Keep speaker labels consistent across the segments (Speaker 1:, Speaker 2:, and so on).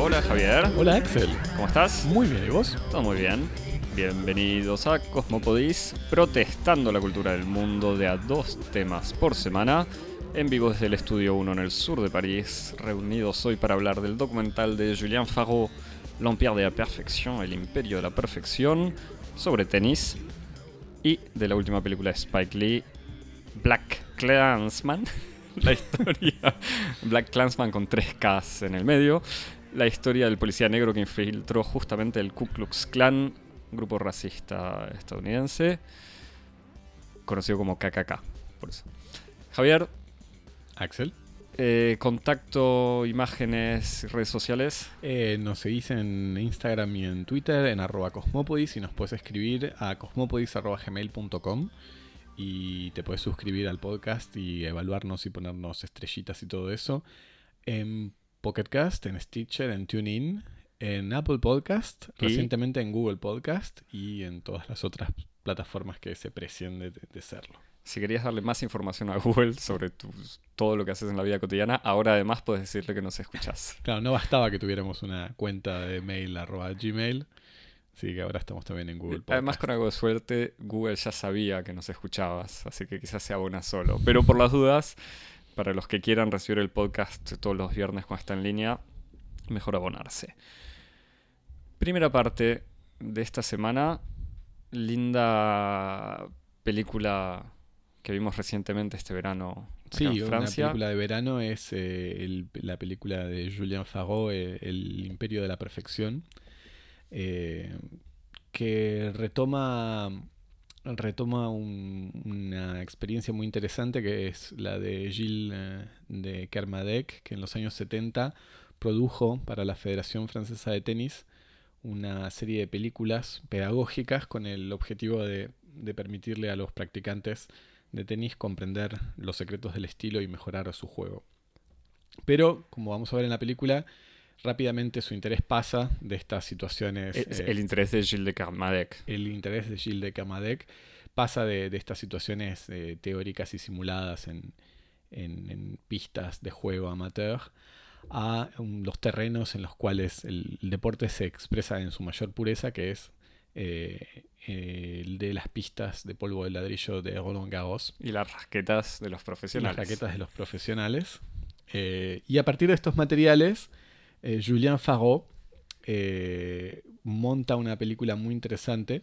Speaker 1: Hola Javier,
Speaker 2: Hola Axel,
Speaker 1: ¿cómo estás?
Speaker 2: muy bien, ¿y vos?
Speaker 1: Todo muy bien. Bienvenidos a Cosmopodis, protestando la cultura del mundo de a dos temas por semana, en vivo desde el Estudio 1 en el sur de París, reunidos hoy para hablar del documental de Julien Farraud, L'Empire de la Perfección, el Imperio de la Perfección, sobre tenis, y de la última película de Spike Lee, Black Clansman, la historia Black Clansman con tres Ks en el medio, la historia del policía negro que infiltró justamente el Ku Klux Klan, grupo racista estadounidense, conocido como KKK, por eso. Javier,
Speaker 2: Axel.
Speaker 1: Eh, contacto, imágenes, redes sociales.
Speaker 2: Eh, nos seguís en Instagram y en Twitter en arroba cosmopodis y nos puedes escribir a cosmopodis.gmail.com y te puedes suscribir al podcast y evaluarnos y ponernos estrellitas y todo eso en Pocketcast, en Stitcher, en TuneIn, en Apple Podcast,
Speaker 1: Y-
Speaker 2: recientemente en Google Podcast y en todas las otras plataformas que se precien de, de serlo.
Speaker 1: Si querías darle más información a Google sobre todo lo que haces en la vida cotidiana, ahora además puedes decirle que nos escuchás.
Speaker 2: Claro, no bastaba que tuviéramos una cuenta de mail arroba gmail, así que ahora estamos también en Google Podcast.
Speaker 1: Además, con algo de suerte, Google ya sabía que nos escuchabas, así que quizás sea una solo. Pero por las dudas, para los que quieran recibir el podcast todos los viernes cuando está en línea, mejor abonarse. Primera parte de esta semana, linda película que vimos recientemente este verano
Speaker 2: Sí,
Speaker 1: en
Speaker 2: una
Speaker 1: Francia.
Speaker 2: película de verano es eh, el- la película de Julien Farraud, eh, El Imperio de la Perfección, eh, que retoma, retoma un- una experiencia muy interesante que es la de Gilles de Kermadec, que en los años 70 produjo para la Federación Francesa de Tenis una serie de películas pedagógicas con el objetivo de, de permitirle a los practicantes de tenis comprender los secretos del estilo y mejorar su juego. Pero, como vamos a ver en la película, rápidamente su interés pasa de estas situaciones.
Speaker 1: Es
Speaker 2: eh,
Speaker 1: el interés de Gilles de Carmadec.
Speaker 2: el interés de Gilles de Kermadec pasa de, de estas situaciones eh, teóricas y simuladas en, en- en pistas de juego amateur a um, los terrenos en los cuales el, el deporte se expresa en su mayor pureza, que es eh, el de las pistas de polvo de ladrillo de Roland Garros
Speaker 1: Y las raquetas de los
Speaker 2: y
Speaker 1: profesionales.
Speaker 2: las raquetas de los profesionales. Eh, y a partir de estos materiales, eh, Julien Farraud eh, monta una película muy interesante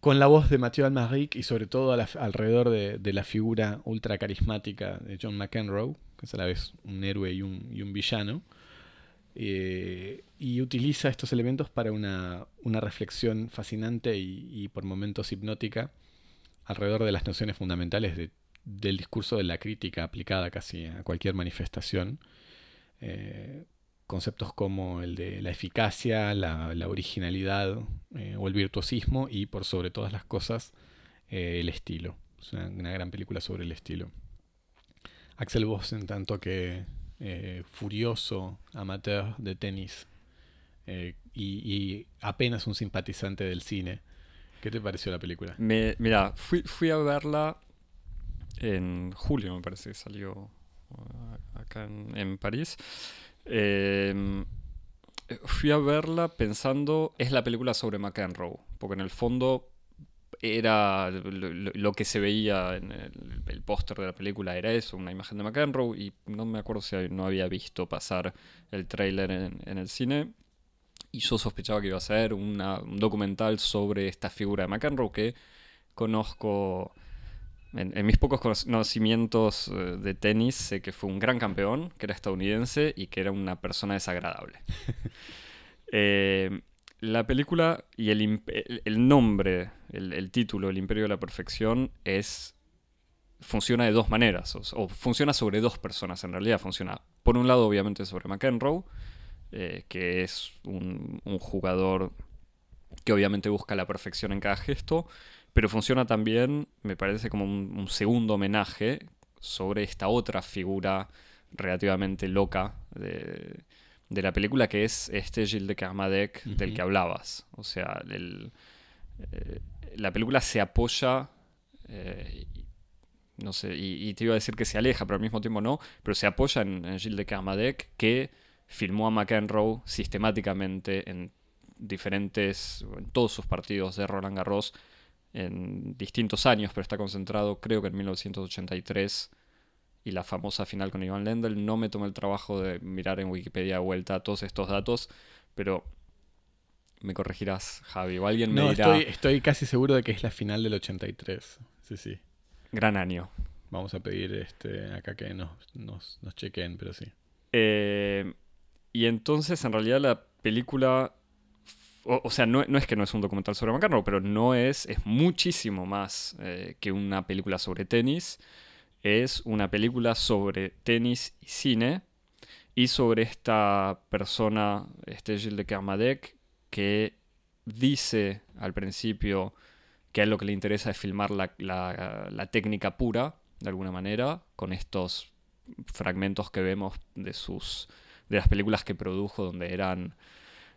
Speaker 2: con la voz de Mathieu Almaric y sobre todo la- alrededor de, de la figura ultra carismática de John McEnroe, que es a la vez un héroe y un, y un villano. Eh, y utiliza estos elementos para una, una reflexión fascinante y, por momentos hipnótica alrededor de las nociones fundamentales de- del discurso de la crítica aplicada casi a cualquier manifestación. Eh, conceptos como el de la eficacia, la, originalidad eh, o el virtuosismo y por sobre todas las cosas el estilo. Es una, una gran película sobre el estilo. Axel Voss en tanto que eh, furioso amateur de tenis eh, y, apenas un simpatizante del cine. ¿Qué te pareció la película?
Speaker 1: Me, mira, fui, fui a verla en julio, me parece que salió uh, acá en, París. Eh, fui a verla pensando, es la película sobre McEnroe, porque en el fondo era lo, que se veía en el, el póster de la película, era eso, una imagen de McEnroe, y no me acuerdo si no había visto pasar el tráiler en, en el cine. Y yo sospechaba que iba a ser una- un documental sobre esta figura de McEnroe que conozco en, en mis pocos conocimientos eh, de tenis, sé que fue un gran campeón, que era estadounidense y que era una persona desagradable. Eh, la película y el, nombre, el, título, El Imperio de la Perfección, es funciona de dos maneras, o, funciona sobre dos personas en realidad. Funciona, por un lado, obviamente, sobre McEnroe, eh, que es un, un jugador que obviamente busca la perfección en cada gesto, pero funciona también, me parece, como un, un segundo homenaje sobre esta otra figura relativamente loca de, de la película, que es este Gilles de Kermadec del que hablabas. O sea, el, eh, la película se apoya, eh, no sé, y, te iba a decir que se aleja, pero al mismo tiempo no, pero se apoya en, Gilles de Kermadec, que filmó a McEnroe sistemáticamente en diferentes, en todos sus partidos de Roland Garros en distintos años, pero está concentrado creo que en 1983 y la famosa final con Ivan Lendl. No me tomé el trabajo de mirar en Wikipedia de vuelta todos estos datos, pero me corregirás, Javi, o alguien me dirá...
Speaker 2: Estoy, estoy casi seguro de que es la final del 83. Sí, sí.
Speaker 1: Gran año.
Speaker 2: Vamos a pedir este, acá que nos, nos, chequen, pero sí.
Speaker 1: Eh, y entonces, en realidad, la película. O, sea, no, es que no es un documental sobre McEnroe, pero no es. Es muchísimo más eh, que una película sobre tenis. Es una película sobre tenis y cine. Y sobre esta persona, este Gilles de Kermadec, que dice al principio que a él lo que le interesa es filmar la, técnica pura, de alguna manera, con estos fragmentos que vemos de sus de las películas que produjo donde eran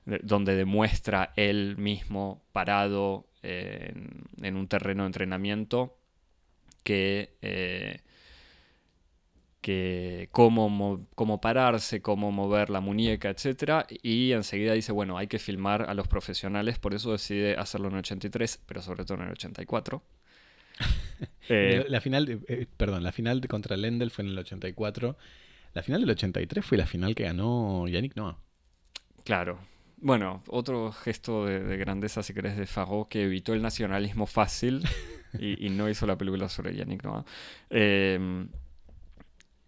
Speaker 1: donde demuestra él mismo parado en, un terreno de entrenamiento que eh, que cómo, cómo pararse, cómo mover la muñeca, etc. Y enseguida dice, bueno, hay que filmar a los profesionales, por eso decide hacerlo en el 83, pero sobre todo en el 84.
Speaker 2: Eh, la final, eh, perdón, la final contra Lendl fue en el 84. La final del 83 fue la final que ganó Yannick Noah.
Speaker 1: Claro. Bueno, otro gesto de, grandeza, si querés, de Fago, que evitó el nacionalismo fácil y, y, no hizo la película sobre Yannick Noah. Eh,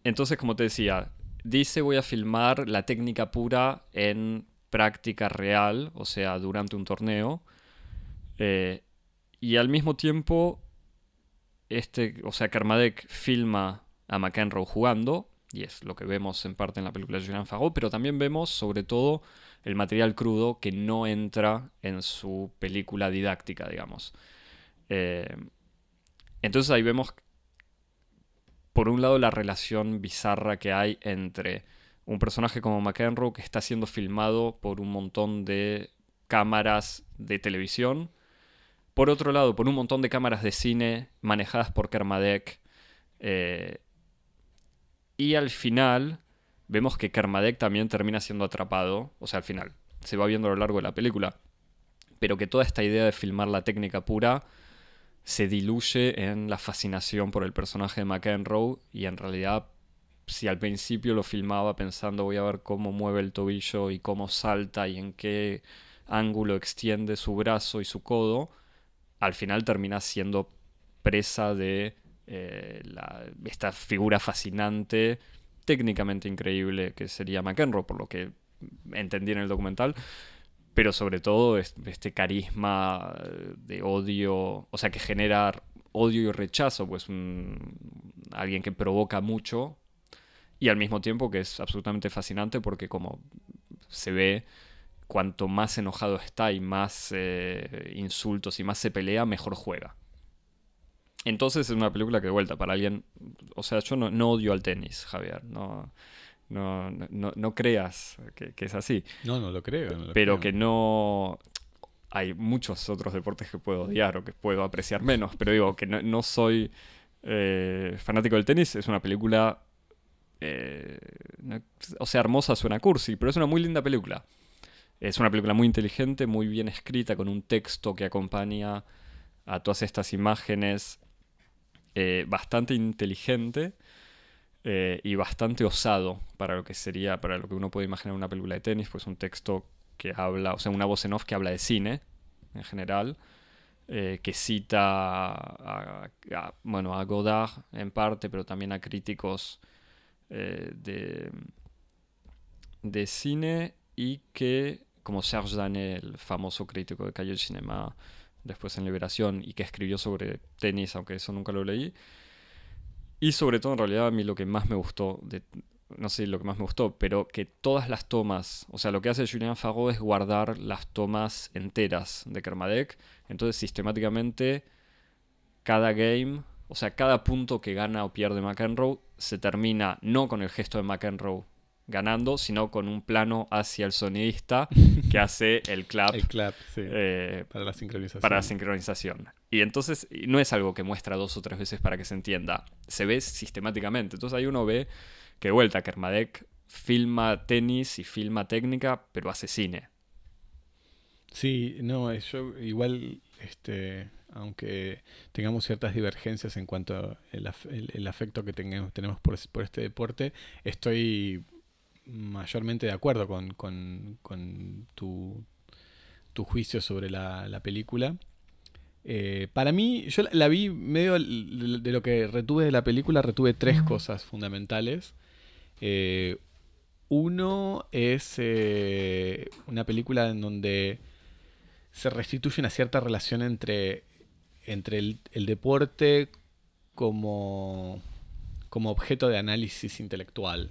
Speaker 1: entonces, como te decía, dice voy a filmar la técnica pura en práctica real, o sea, durante un torneo. Eh, y al mismo tiempo, este, o sea, Kermadec filma a McEnroe jugando, y es lo que vemos en parte en la película de Julien Fagot, pero también vemos sobre todo el material crudo que no entra en su película didáctica, digamos. Eh, entonces ahí vemos por un lado la relación bizarra que hay entre un personaje como McEnroe que está siendo filmado por un montón de cámaras de televisión, por otro lado por un montón de cámaras de cine manejadas por Kermadec, eh, y al final vemos que Kermadec también termina siendo atrapado, o sea, al final, se va viendo a lo largo de la película, pero que toda esta idea de filmar la técnica pura se diluye en la fascinación por el personaje de McEnroe y en realidad si al principio lo filmaba pensando voy a ver cómo mueve el tobillo y cómo salta y en qué ángulo extiende su brazo y su codo, al final termina siendo presa de eh, esta figura fascinante, técnicamente increíble que sería McEnroe, por lo que entendí en el documental, pero sobre todo este carisma de odio, o sea, que genera odio y rechazo, pues alguien que provoca mucho y al mismo tiempo que es absolutamente fascinante porque como se ve, cuanto más enojado está y más eh, insultos y más se pelea, mejor juega. Entonces es una película que de vuelta para alguien, o sea, yo no, no odio al tenis, Javier, no, no, no, no creas que, es así.
Speaker 2: No, no lo creo.
Speaker 1: pero que no... Hay muchos otros deportes que puedo odiar o que puedo apreciar menos, pero digo que no, soy eh, fanático del tenis. Es una película... Eh, o sea, hermosa suena cursi, pero es una muy linda película. Es una película muy inteligente, muy bien escrita, con un texto que acompaña a todas estas imágenes, eh, bastante inteligente eh, y bastante osado para lo que sería, para lo que uno puede imaginar una película de tenis, pues un texto que habla, o sea, una voz en off que habla de cine en general, eh, que cita a, bueno, a Godard en parte, pero también a críticos eh, de, de cine y que, como Serge Danet, el famoso crítico de Calle del Cinema, después en Liberación, y que escribió sobre tenis, aunque eso nunca lo leí, y sobre todo, en realidad, a mí lo que más me gustó, de, no sé lo que más me gustó, pero que todas las tomas, o sea, lo que hace Julien Farraud es guardar las tomas enteras de Kermadec. Entonces, sistemáticamente, cada game, o sea, cada punto que gana o pierde McEnroe, se termina no con el gesto de McEnroe ganando, sino con un plano hacia el sonidista que hace el clap,
Speaker 2: El clap, sí.
Speaker 1: eh,
Speaker 2: para la sincronización.
Speaker 1: para la sincronización. Y entonces no es algo que muestra dos o tres veces para que se entienda, se ve sistemáticamente. Entonces ahí uno ve que de vuelta Kermadec filma tenis y filma técnica, pero hace cine.
Speaker 2: Sí, no, eh, yo igual, este, aunque tengamos ciertas divergencias en cuanto al el, el afecto que tengamos, tenemos por, por, este deporte, estoy mayormente de acuerdo con, con, con tu, tu, juicio sobre la, la película. Eh, para mí, yo la, la, vi medio de lo que retuve de la película, retuve tres cosas fundamentales. Eh, uno es eh, una película en donde se restituye una cierta relación entre, entre el, el deporte como, como objeto de análisis intelectual.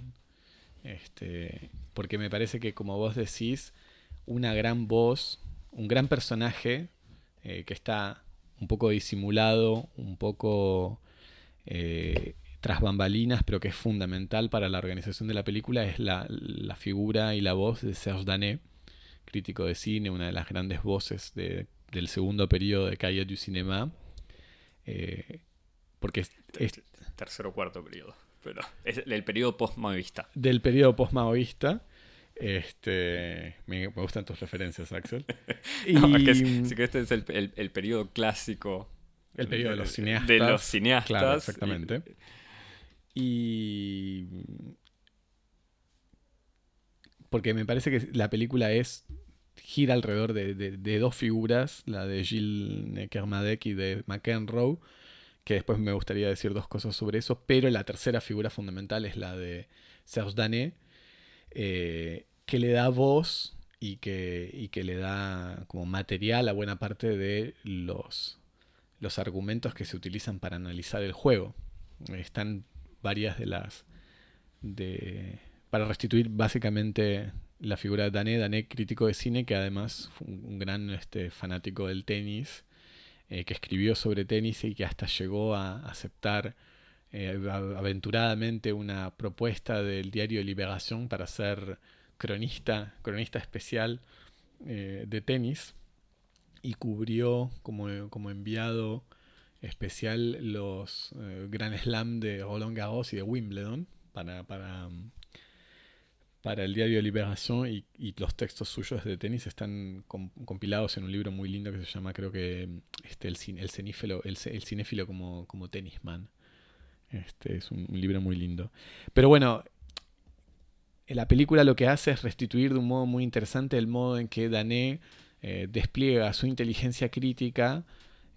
Speaker 2: Este, porque me parece que, como vos decís, una gran voz, un gran personaje eh, que está un poco disimulado, un poco eh, tras bambalinas, pero que es fundamental para la organización de la película, es la, figura y la voz de Serge Danet, crítico de cine, una de las grandes voces de, del segundo periodo de Calle du Cinéma. Eh, porque es, es,
Speaker 1: tercero o cuarto periodo, pero es el periodo post-maoísta.
Speaker 2: Del periodo post-maoísta. Este, me, me, gustan tus referencias, Axel.
Speaker 1: y, no, es, es, que este es el, el, el, periodo clásico.
Speaker 2: El periodo de los cineastas.
Speaker 1: De los cineastas.
Speaker 2: Claro, exactamente. Y... y... Porque me parece que la película es gira alrededor de, de, de dos figuras, la de Gilles Kermadec y de McEnroe, que después me gustaría decir dos cosas sobre eso, pero la tercera figura fundamental es la de Serge Danet, eh, que le da voz y que, y que, le da como material a buena parte de los, los argumentos que se utilizan para analizar el juego. Están varias de las... De, para restituir básicamente la figura de Dané, Dané crítico de cine, que además fue un gran este, fanático del tenis, eh, que escribió sobre tenis y que hasta llegó a aceptar eh, aventuradamente una propuesta del diario Liberación para ser cronista, cronista especial eh, de tenis. Y cubrió como, como enviado especial los Grand Slam de Roland Garros y de Wimbledon para, para, para el diario Liberación y, los textos suyos de tenis están com, compilados en un libro muy lindo que se llama creo que este, el, el, cinéfilo, como, como tenisman. Este es un, libro muy lindo. Pero bueno, la película lo que hace es restituir de un modo muy interesante el modo en que Dané eh, despliega su inteligencia crítica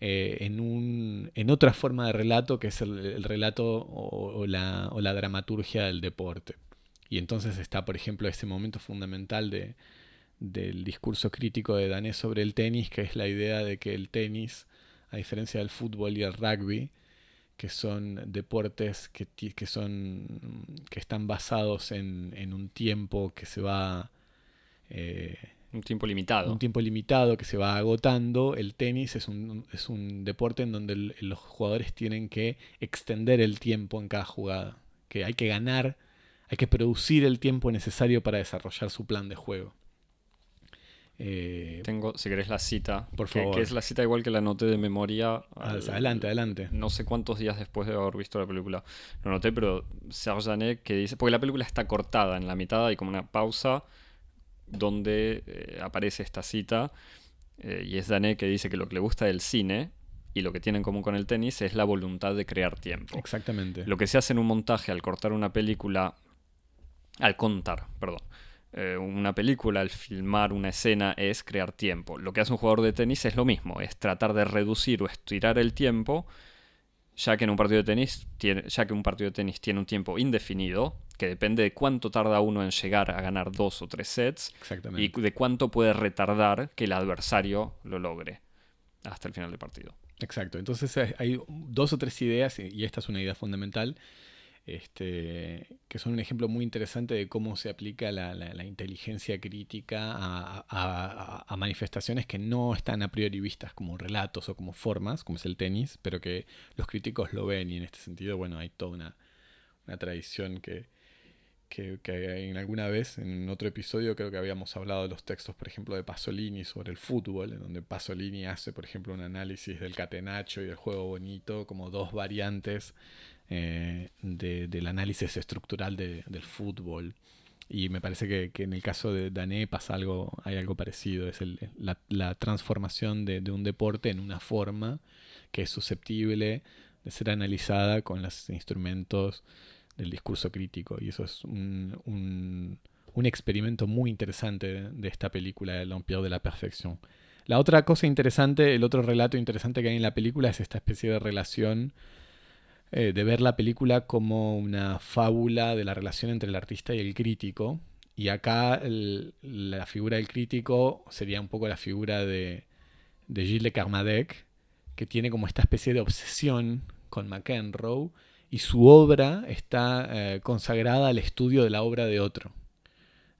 Speaker 2: eh, en, un, en otra forma de relato que es el, el relato o, o, la, o, la, dramaturgia del deporte. Y entonces está, por ejemplo, ese momento fundamental de, del discurso crítico de Dané sobre el tenis, que es la idea de que el tenis, a diferencia del fútbol y el rugby, que son deportes que, que, son, que están basados en, en, un tiempo que se va... Eh,
Speaker 1: un tiempo limitado.
Speaker 2: Un tiempo limitado que se va agotando. El tenis es un, es un deporte en donde el, los jugadores tienen que extender el tiempo en cada jugada. Que hay que ganar, hay que producir el tiempo necesario para desarrollar su plan de juego.
Speaker 1: Eh, Tengo, si querés, la cita.
Speaker 2: Por
Speaker 1: que,
Speaker 2: favor.
Speaker 1: Que es la cita igual que la noté de memoria.
Speaker 2: Al, adelante, adelante.
Speaker 1: No sé cuántos días después de haber visto la película lo noté, pero Serge Janet que dice. Porque la película está cortada en la mitad, hay como una pausa donde eh, aparece esta cita. Eh, y es Dané que dice que lo que le gusta del cine y lo que tiene en común con el tenis es la voluntad de crear tiempo.
Speaker 2: Exactamente.
Speaker 1: Lo que se hace en un montaje al cortar una película. Al contar, perdón eh, una película, al filmar una escena, es crear tiempo. Lo que hace un jugador de tenis es lo mismo, es tratar de reducir o estirar el tiempo, ya que en un partido de tenis tiene, ya que un partido de tenis tiene un tiempo indefinido, que depende de cuánto tarda uno en llegar a ganar dos o tres sets, y de cuánto puede retardar que el adversario lo logre hasta el final del partido.
Speaker 2: Exacto, entonces hay dos o tres ideas, y esta es una idea fundamental, este, que son un ejemplo muy interesante de cómo se aplica la, inteligencia crítica a, manifestaciones que no están a priori vistas como relatos o como formas, como es el tenis, pero que los críticos lo ven y en este sentido, bueno, hay toda una, una tradición que, que, en alguna vez, en otro episodio, creo que habíamos hablado de los textos, por ejemplo, de Pasolini sobre el fútbol, en donde Pasolini hace, por ejemplo, un análisis del catenacho y del juego bonito como dos variantes eh, del análisis estructural del fútbol. Y me parece que, en el caso de Dané pasa algo, hay algo parecido, es la, transformación de, un deporte en una forma que es susceptible de ser analizada con los instrumentos del discurso crítico. Y eso es un, experimento muy interesante de, esta película, El Empire de la Perfección. La otra cosa interesante, el otro relato interesante que hay en la película es esta especie de relación eh, de ver la película como una fábula de la relación entre el artista y el crítico. Y acá la figura del crítico sería un poco la figura de, de Gilles de Carmadec, que tiene como esta especie de obsesión con McEnroe y su obra está eh, consagrada al estudio de la obra de otro,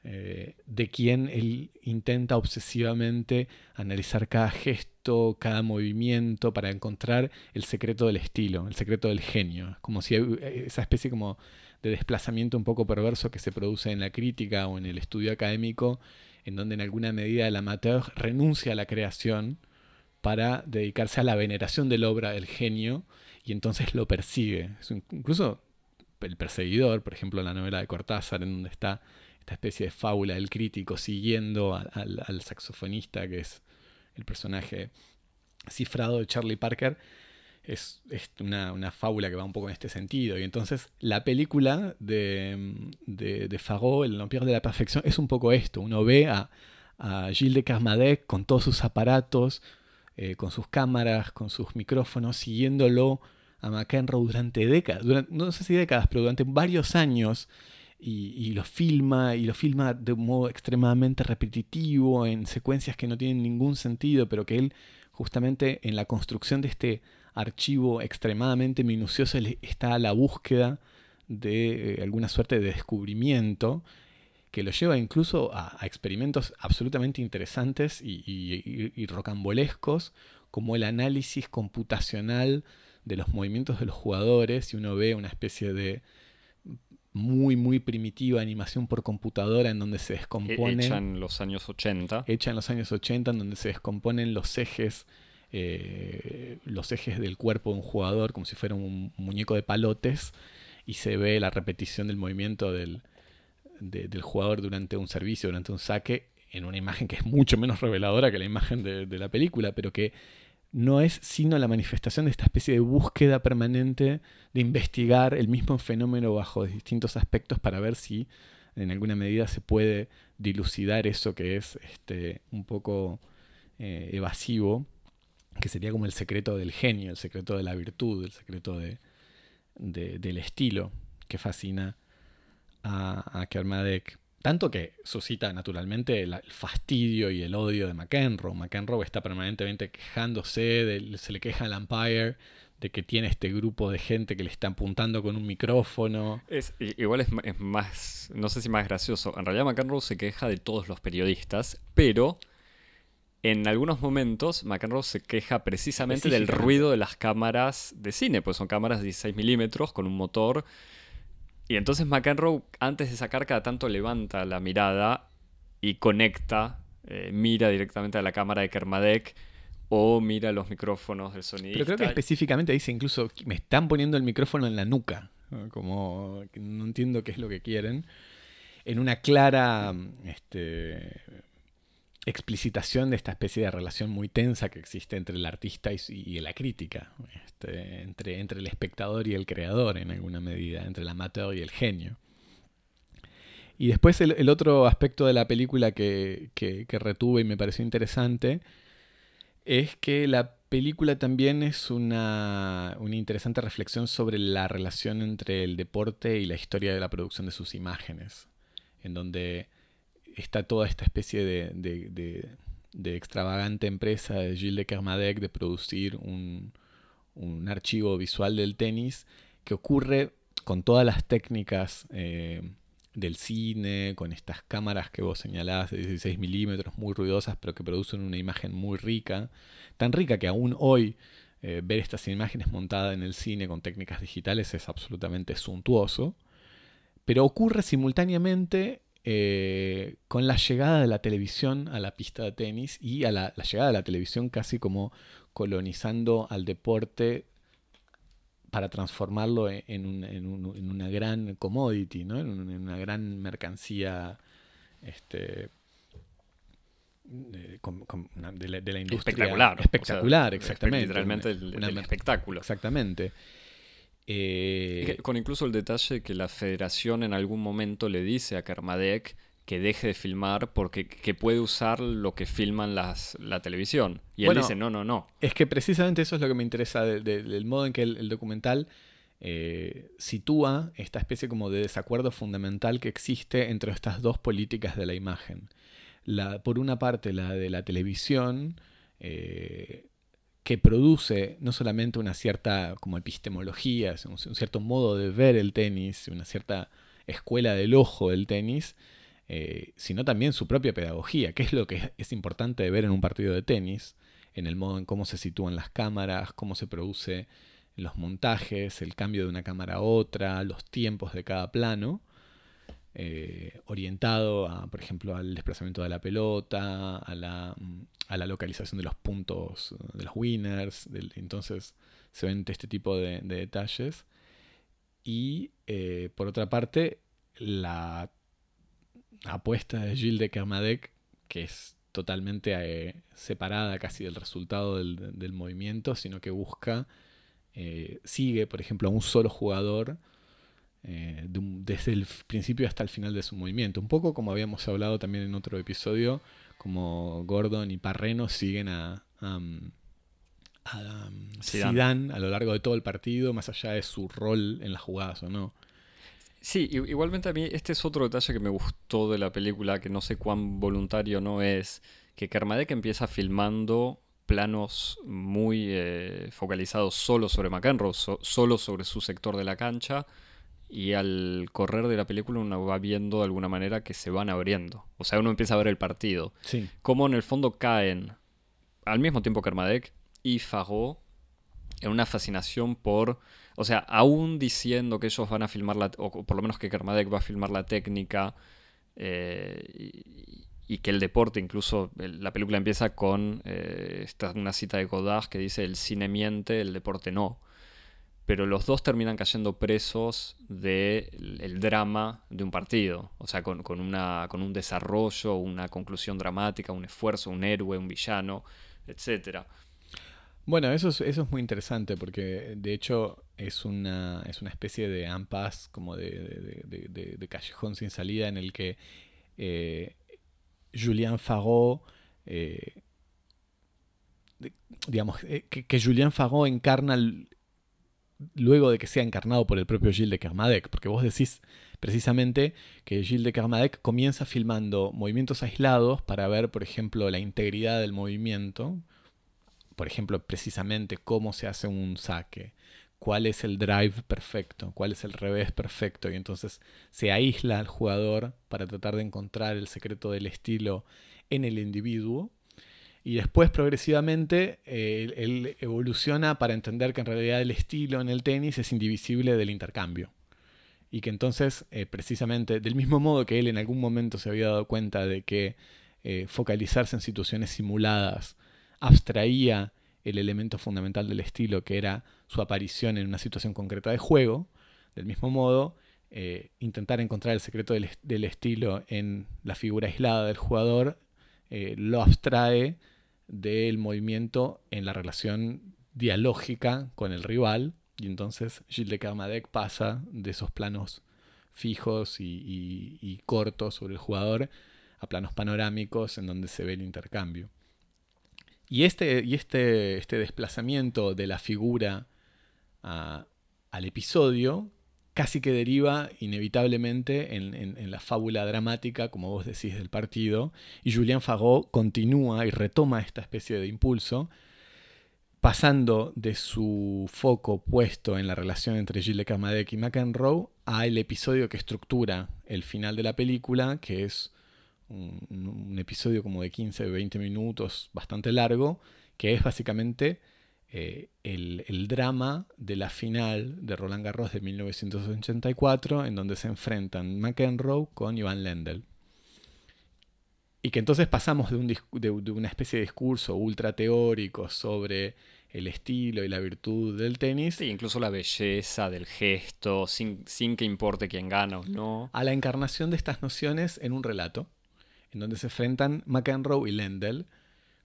Speaker 2: eh, de quien él intenta obsesivamente analizar cada gesto, cada movimiento para encontrar el secreto del estilo, el secreto del genio, como si eh, esa especie como de desplazamiento un poco perverso que se produce en la crítica o en el estudio académico, en donde en alguna medida el amateur renuncia a la creación para dedicarse a la veneración de la obra del genio y entonces lo persigue. incluso el perseguidor, por ejemplo, la novela de Cortázar, en donde está esta especie de fábula del crítico siguiendo al, saxofonista, que es el personaje cifrado de Charlie Parker, es, una, fábula que va un poco en este sentido. Y entonces la película de, de, El Empire de la Perfección, es un poco esto. Uno ve a, a Gilles de Carmadec con todos sus aparatos, eh, con sus cámaras, con sus micrófonos, siguiéndolo a McEnroe durante décadas, no sé si décadas, pero durante varios años, y, lo filma, y lo filma de un modo extremadamente repetitivo, en secuencias que no tienen ningún sentido, pero que él justamente en la construcción de este archivo extremadamente minucioso está la búsqueda de eh, alguna suerte de descubrimiento que lo lleva incluso a, experimentos absolutamente interesantes y, rocambolescos, como el análisis computacional de los movimientos de los jugadores, y uno ve una especie de muy, muy primitiva animación por computadora en donde se descompone.
Speaker 1: Hecha en los años 80.
Speaker 2: Hecha en los años 80, en donde se descomponen los ejes. Eh, los ejes del cuerpo de un jugador como si fuera un muñeco de palotes y se ve la repetición del movimiento del, del jugador durante un servicio, durante un saque, en una imagen que es mucho menos reveladora que la imagen de, la película, pero que no es sino la manifestación de esta especie de búsqueda permanente de investigar el mismo fenómeno bajo distintos aspectos para ver si en alguna medida se puede dilucidar eso que es este, un poco eh, evasivo, que sería como el secreto del genio, el secreto de la virtud, el secreto de, del estilo que fascina a, a Kermadec. Tanto que suscita naturalmente el, fastidio y el odio de McEnroe. McEnroe está permanentemente quejándose, se le queja al Empire de que tiene este grupo de gente que le está apuntando con un micrófono.
Speaker 1: Es, igual es, más, no sé si más gracioso. En realidad McEnroe se queja de todos los periodistas, pero en algunos momentos McEnroe se queja precisamente del ruido de las cámaras de cine, pues son cámaras de 16 milímetros con un motor y entonces McEnroe, antes de sacar, cada tanto levanta la mirada y conecta, eh, mira directamente a la cámara de Kermadec o mira los micrófonos del sonido.
Speaker 2: Pero creo que específicamente dice incluso, me están poniendo el micrófono en la nuca. Como no entiendo qué es lo que quieren. En una clara este, explicitación de esta especie de relación muy tensa que existe entre el artista y, la crítica, este, entre, el espectador y el creador en alguna medida, entre el amateur y el genio. Y después el, otro aspecto de la película que, retuve y me pareció interesante es que la película también es una, interesante reflexión sobre la relación entre el deporte y la historia de la producción de sus imágenes, en donde está toda esta especie de, extravagante empresa de Gilles de Kermadec de producir un, archivo visual del tenis que ocurre con todas las técnicas eh, del cine, con estas cámaras que vos señalás de 16 milímetros, muy ruidosas, pero que producen una imagen muy rica, tan rica que aún hoy eh, ver estas imágenes montadas en el cine con técnicas digitales es absolutamente suntuoso. Pero ocurre simultáneamente eh, con la llegada de la televisión a la pista de tenis y a la, llegada de la televisión casi como colonizando al deporte para transformarlo en, una gran commodity, ¿no? en, una gran mercancía este, de, la, industria.
Speaker 1: Espectacular.
Speaker 2: Espectacular, exactamente.
Speaker 1: Literalmente el, espectáculo.
Speaker 2: Exactamente.
Speaker 1: Eh, con incluso el detalle que la federación en algún momento le dice a Kermadec que deje de filmar porque que puede usar lo que filman las, la televisión. Y él dice, no, no, no.
Speaker 2: Es que precisamente eso es lo que me interesa del modo en que el, documental eh, sitúa esta especie como de desacuerdo fundamental que existe entre estas dos políticas de la imagen. La, por una parte, la de la televisión, eh, que produce no solamente una cierta como epistemología, un, cierto modo de ver el tenis, una cierta escuela del ojo del tenis, eh, sino también su propia pedagogía, que es lo que es importante de ver en un partido de tenis, en el modo en cómo se sitúan las cámaras, cómo se produce los montajes, el cambio de una cámara a otra, los tiempos de cada plano. Eh, orientado, a, por ejemplo, al desplazamiento de la pelota, a la, a la localización de los puntos de los winners. entonces se ven este tipo de, detalles. Y eh, por otra parte, la apuesta de Gilles de Kermadec, que es totalmente eh, separada casi del resultado del, movimiento, sino que busca, sigue, por ejemplo, a un solo jugador eh, desde el principio hasta el final de su movimiento. Un poco como habíamos hablado también en otro episodio, como Gordon y Parreno siguen a, a, Zidane. a lo largo de todo el partido, más allá de su rol en las jugadas o no.
Speaker 1: Sí, igualmente a mí este es otro detalle que me gustó de la película, que no sé cuán voluntario no es, que Kermadec empieza filmando planos muy eh, focalizados solo sobre McEnroe, solo sobre su sector de la cancha, y al correr de la película uno va viendo de alguna manera que se van abriendo. O sea, uno empieza a ver el partido.
Speaker 2: Sí.
Speaker 1: Cómo en el fondo caen al mismo tiempo Kermadec y Farro en una fascinación por, o sea, aún diciendo que ellos van a filmar la, o por lo menos que Kermadec va a filmar la técnica eh, y, que el deporte, incluso la película empieza con eh, esta, una cita de Godard que dice el cine miente, el deporte no pero los dos terminan cayendo presos del drama de un partido, o sea, con, una, con un desarrollo, una conclusión dramática, un esfuerzo, un héroe, un villano, etc.
Speaker 2: Bueno, eso es, eso es muy interesante porque de hecho es una, es una especie de ampaz, como de, callejón sin salida en el que eh, Julien. Eh, digamos, eh, que, que, Julien encarna luego de que sea encarnado por el propio Gilles de Kermadec, porque vos decís precisamente que Gilles de Kermadec comienza filmando movimientos aislados para ver, por ejemplo, la integridad del movimiento, por ejemplo, precisamente cómo se hace un saque, cuál es el drive perfecto, cuál es el revés perfecto, y entonces se aísla al jugador para tratar de encontrar el secreto del estilo en el individuo y después progresivamente eh, él, evoluciona para entender que en realidad el estilo en el tenis es indivisible del intercambio. Y que entonces, eh, precisamente, del mismo modo que él en algún momento se había dado cuenta de que eh, focalizarse en situaciones simuladas abstraía el elemento fundamental del estilo, que era su aparición en una situación concreta de juego, del mismo modo, intentar encontrar el secreto del, del, estilo en la figura aislada del jugador lo abstrae del movimiento en la relación dialógica con el rival. Y entonces Gilles de Kermadec pasa de esos planos fijos y, cortos sobre el jugador a planos panorámicos en donde se ve el intercambio. Y este, y este, este desplazamiento de la figura al episodio casi que deriva inevitablemente en, la fábula dramática, como vos decís, del partido, y Julien Farot continúa y retoma esta especie de impulso, pasando de su foco puesto en la relación entre Gilles de Kermadec y McEnroe a el episodio que estructura el final de la película, que es un, un episodio como de 15-20 minutos, bastante largo, que es básicamente eh, el, el, drama de la final de Roland Garros de 1984, en donde se enfrentan McEnroe con Ivan Lendl. Y que entonces pasamos de, un, de, una especie de discurso ultra teórico sobre el estilo y la virtud del tenis.
Speaker 1: Sí, incluso la belleza del gesto, sin, sin que importe quién gana o no.
Speaker 2: A la encarnación de estas nociones en un relato, en donde se enfrentan McEnroe y Lendl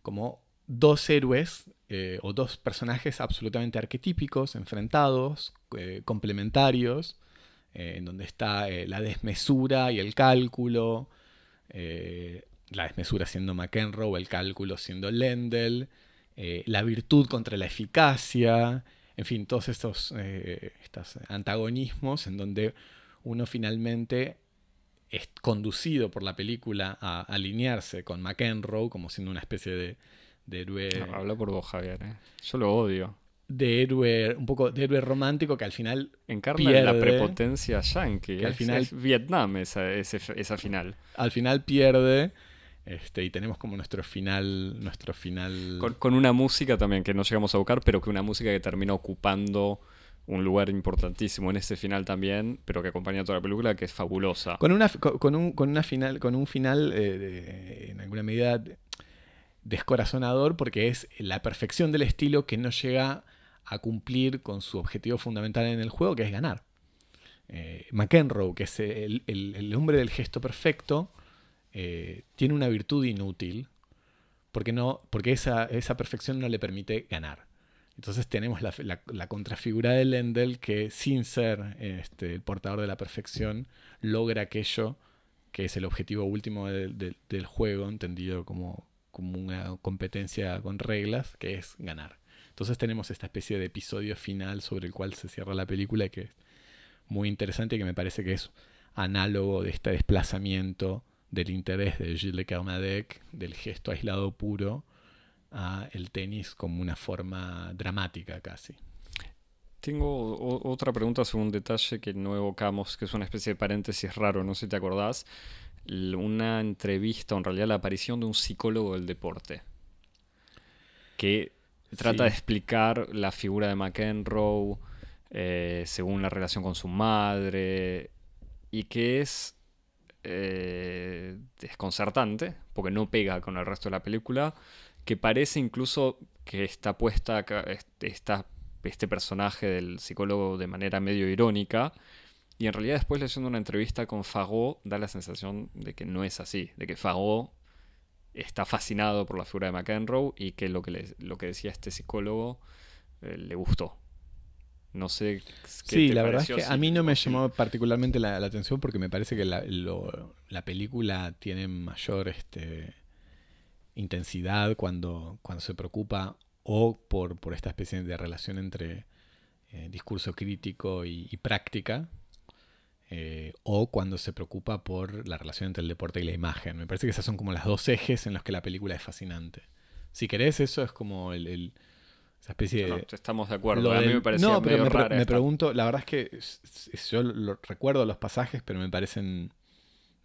Speaker 2: como dos héroes eh, o dos personajes absolutamente arquetípicos, enfrentados, eh, complementarios, eh, en donde está la desmesura y el cálculo, la desmesura siendo McEnroe, el cálculo siendo Lendl, la virtud contra la eficacia, en fin, todos estos, estos antagonismos en donde uno finalmente es conducido por la película a alinearse con McEnroe como siendo una especie de, de héroe.
Speaker 1: habla por vos, Javier. ¿eh? Yo lo odio.
Speaker 2: De héroe, un poco de héroe romántico que al final.
Speaker 1: Encarna la prepotencia yankee. Que al final, es Vietnam esa, esa final.
Speaker 2: Al final pierde. Este, y tenemos como nuestro final. Nuestro final.
Speaker 1: Con, una música también que no llegamos a buscar, pero que una música que termina ocupando un lugar importantísimo en ese final también, pero que acompaña toda la película, que es fabulosa.
Speaker 2: Con una, con, un, con una final, con un final eh, en alguna medida descorazonador porque es la perfección del estilo que no llega a cumplir con su objetivo fundamental en el juego, que es ganar. Eh, McEnroe, que es el, hombre del gesto perfecto, eh, tiene una virtud inútil porque, no, porque esa, esa, perfección no le permite ganar. Entonces tenemos la, contrafigura de Lendl que sin ser este, el portador de la perfección logra aquello que es el objetivo último del juego, entendido como, como una competencia con reglas, que es ganar. Entonces tenemos esta especie de episodio final sobre el cual se cierra la película que es muy interesante y que me parece que es análogo de este desplazamiento del interés de Gilles de Carmadec, del gesto aislado puro, a el tenis como una forma dramática casi.
Speaker 1: Tengo otra pregunta sobre un detalle que no evocamos, que es una especie de paréntesis raro, no sé si te acordás una entrevista, o en realidad la aparición de un psicólogo del deporte, que trata de explicar la figura de McEnroe eh, según la relación con su madre, y que es eh, desconcertante, porque no pega con el resto de la película, que parece incluso que está puesta está este personaje del psicólogo de manera medio irónica, y en realidad después leyendo una entrevista con Fagot da la sensación de que no es así, de que Fagot está fascinado por la figura de McEnroe y que lo que, lo que decía este psicólogo eh, le gustó. No sé
Speaker 2: qué Sí, la verdad es que a mí no me llamó particularmente la, atención porque me parece que la, la película tiene mayor este, intensidad cuando, cuando se preocupa o por, por esta especie de relación entre eh, discurso crítico y práctica, eh, o cuando se preocupa por la relación entre el deporte y la imagen. Me parece que esas son como las dos ejes en los que la película es fascinante. Si querés, eso es como el, esa especie de...
Speaker 1: estamos de acuerdo, a mí me parece No, pero
Speaker 2: me, pregunto, la verdad es que yo recuerdo los pasajes, pero me parecen...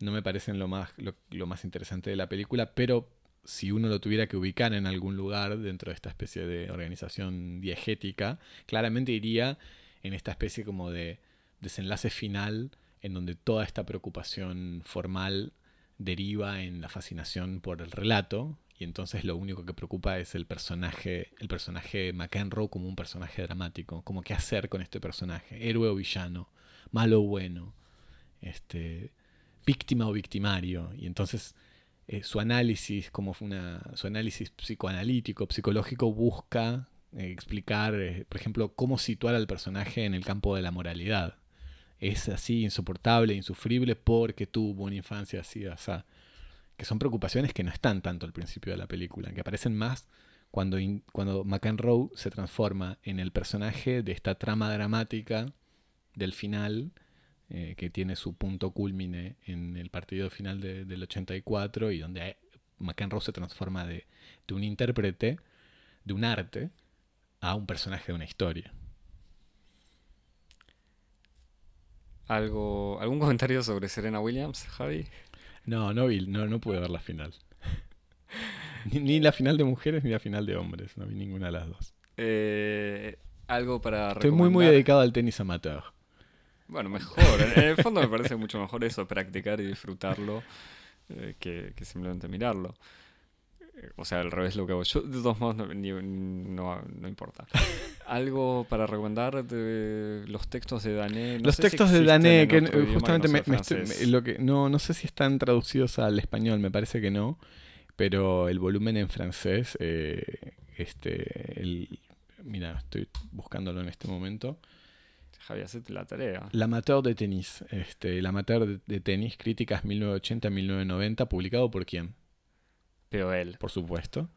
Speaker 2: No me parecen lo más, lo, más interesante de la película, pero si uno lo tuviera que ubicar en algún lugar dentro de esta especie de organización diegética, claramente iría en esta especie como de desenlace final en donde toda esta preocupación formal deriva en la fascinación por el relato y entonces lo único que preocupa es el personaje, el personaje McEnroe como un personaje dramático, como qué hacer con este personaje, héroe o villano, malo o bueno, este, víctima o victimario y entonces eh, su análisis como una, su análisis psicoanalítico, psicológico busca eh, explicar, eh, por ejemplo, cómo situar al personaje en el campo de la moralidad es así insoportable, insufrible porque tuvo una infancia así, o sea, que son preocupaciones que no están tanto al principio de la película, que aparecen más cuando, cuando McEnroe se transforma en el personaje de esta trama dramática del final, eh, que tiene su punto culmine en el partido final del 84 y donde McEnroe se transforma de, de un intérprete, de un arte, a un personaje de una historia.
Speaker 1: ¿Algo, ¿Algún comentario sobre Serena Williams, Javi?
Speaker 2: No, no vi, no, no pude ver la final. ni, la final de mujeres ni la final de hombres, no vi ninguna de las dos.
Speaker 1: Eh, algo para
Speaker 2: Estoy muy, muy dedicado al tenis amateur.
Speaker 1: Bueno, mejor. En, en el fondo me parece mucho mejor eso, practicar y disfrutarlo, eh, que, que simplemente mirarlo. O sea, al revés lo que hago yo. De todos modos, no, ni- no, no importa. Algo para recomendar de los textos de Dané. No
Speaker 2: Los
Speaker 1: sé si
Speaker 2: textos de Dané, que justamente
Speaker 1: no
Speaker 2: me,
Speaker 1: sea
Speaker 2: me estoy-
Speaker 1: francés.
Speaker 2: me- lo que, no, no sé si están traducidos al español, me parece que no, pero el volumen en francés, eh, este, el, mira, estoy buscándolo en este momento.
Speaker 1: Javier, hacete la tarea.
Speaker 2: L'amateur de tenis, este, el amateur de, de tenis, críticas 1980-1990, publicado por quién?
Speaker 1: Pero él.
Speaker 2: por supuesto.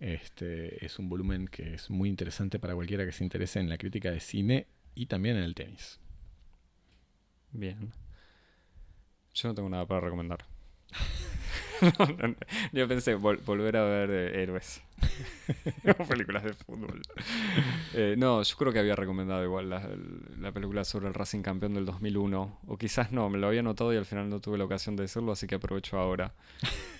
Speaker 2: Este es un volumen que es muy interesante para cualquiera que se interese en la crítica de cine y también en el tenis.
Speaker 1: Bien. Yo no tengo nada para recomendar. No, no, no. Yo pensé vol- volver a ver eh, héroes. O películas de fútbol. Eh, no, yo creo que había recomendado igual la, la película sobre el Racing campeón del 2001. O quizás no, me lo había notado y al final no tuve la ocasión de decirlo, así que aprovecho ahora.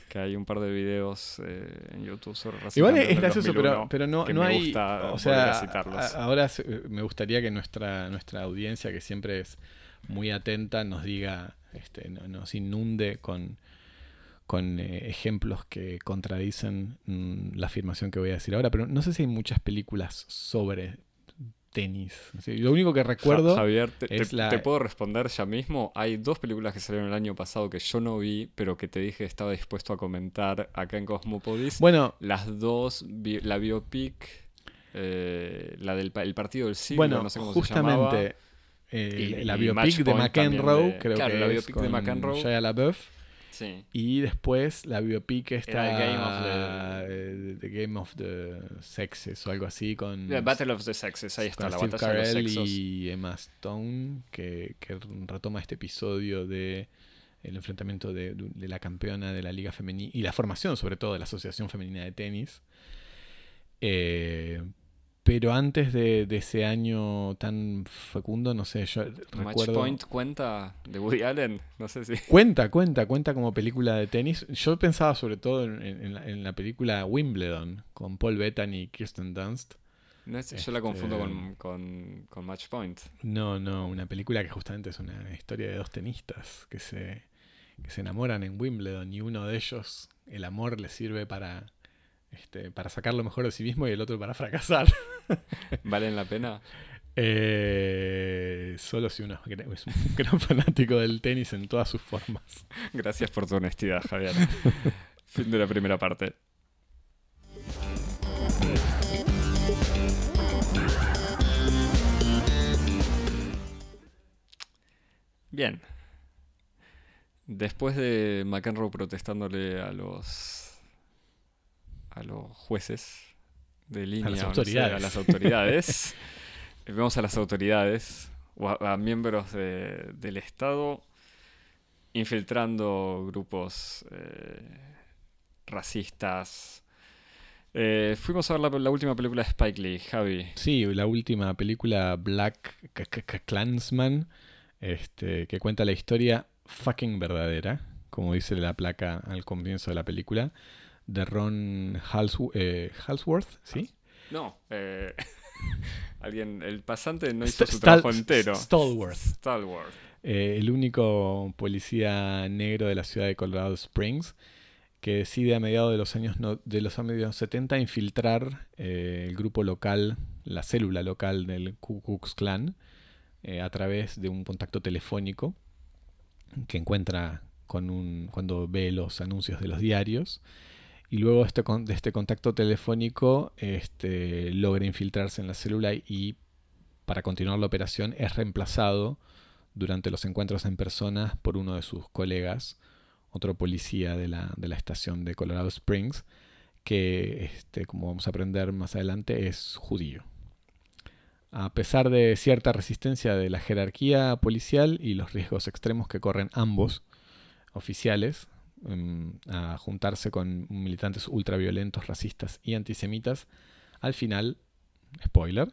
Speaker 1: Que hay un par de videos eh, en YouTube sobre
Speaker 2: Igual es gracioso, pero,
Speaker 1: 2001
Speaker 2: pero no, no
Speaker 1: me
Speaker 2: hay.
Speaker 1: gusta
Speaker 2: O sea,
Speaker 1: citarlos.
Speaker 2: a- ahora me gustaría que nuestra, nuestra audiencia, que siempre es muy atenta, nos diga, este, no- nos inunde con, con eh, ejemplos que contradicen mm, la afirmación que voy a decir ahora. Pero no sé si hay muchas películas sobre tenis. Sí, lo único que
Speaker 1: Ja-
Speaker 2: recuerdo.
Speaker 1: Javier, te, te-
Speaker 2: es la-
Speaker 1: te puedo responder ya mismo. Hay dos películas que salieron el año pasado que yo no vi, pero que te dije estaba dispuesto a comentar acá en Cosmopolis.
Speaker 2: Bueno,
Speaker 1: Las dos, bi- la biopic, eh, la del el partido del siglo,
Speaker 2: Bueno,
Speaker 1: no sé cómo se llamaba.
Speaker 2: justamente eh,
Speaker 1: Y-
Speaker 2: la
Speaker 1: y
Speaker 2: biopic de McEnroe,
Speaker 1: de-
Speaker 2: creo
Speaker 1: claro,
Speaker 2: que
Speaker 1: la
Speaker 2: es
Speaker 1: biopic de
Speaker 2: con
Speaker 1: McEnroe.
Speaker 2: Shia LaBeouf.
Speaker 1: Sí.
Speaker 2: Y después la biopic
Speaker 1: Era Game of
Speaker 2: The Game of the Sexes o algo así con,
Speaker 1: The Battle of the Sexes, ahí está, la
Speaker 2: Steve
Speaker 1: batalla de los
Speaker 2: Carell
Speaker 1: sexos.
Speaker 2: y Emma Stone que, que retoma este episodio de el enfrentamiento de, de la campeona de la liga femenina y la formación sobre todo de la Asociación Femenina de Tenis. Eh, pero antes de, de ese año tan fecundo, no sé, yo
Speaker 1: Match
Speaker 2: recuerdo...
Speaker 1: Point cuenta de Woody Allen, no sé si.
Speaker 2: Cuenta, cuenta, cuenta como película de tenis. Yo pensaba sobre todo en, en la, en la película Wimbledon con Paul Bettany y Kirsten Dunst.
Speaker 1: No es- yo la confundo
Speaker 2: Este-
Speaker 1: con, con, con Match Point.
Speaker 2: No, no, una película que justamente es una historia de dos tenistas que se, que se enamoran en Wimbledon y uno de ellos, el amor le sirve para, este, para sacar lo mejor de sí mismo y el otro para fracasar.
Speaker 1: ¿Valen la pena?
Speaker 2: Eh, solo si uno es un gran fanático del tenis en todas sus formas.
Speaker 1: Gracias por tu honestidad, Javier. fin de la primera parte. Bien. Después de McEnroe protestándole a los a los jueces de línea,
Speaker 2: las
Speaker 1: no sé,
Speaker 2: autoridades.
Speaker 1: a las autoridades, vemos a las autoridades o a, a miembros de- del Estado infiltrando grupos eh, racistas. Eh, fuimos a ver la, la última película de Spike Lee, Javi.
Speaker 2: Sí, la última película Black K- Klansman, este, que cuenta la historia fucking verdadera, como dice la placa al comienzo de la película, de Ron eh, Halsworth, ¿sí?
Speaker 1: No, eh, alguien, el pasante no hizo
Speaker 2: St-
Speaker 1: su trabajo entero.
Speaker 2: Stalworth.
Speaker 1: Stalworth.
Speaker 2: Eh, el único policía negro de la ciudad de Colorado Springs que decide a mediados de los años no- de los años 70 infiltrar el grupo local, la célula local del Ku Klux Klan a través de un contacto telefónico que encuentra con un, cuando ve los anuncios de los diarios y luego este, de este contacto telefónico este, logra infiltrarse en la célula y para continuar la operación es reemplazado durante los encuentros en persona por uno de sus colegas, otro policía de la, de la estación de Colorado Springs, que, este, como vamos a aprender más adelante, es judío. A pesar de cierta resistencia de la jerarquía policial y los riesgos extremos que corren ambos oficiales a juntarse con militantes ultraviolentos, racistas y antisemitas, al final, spoiler,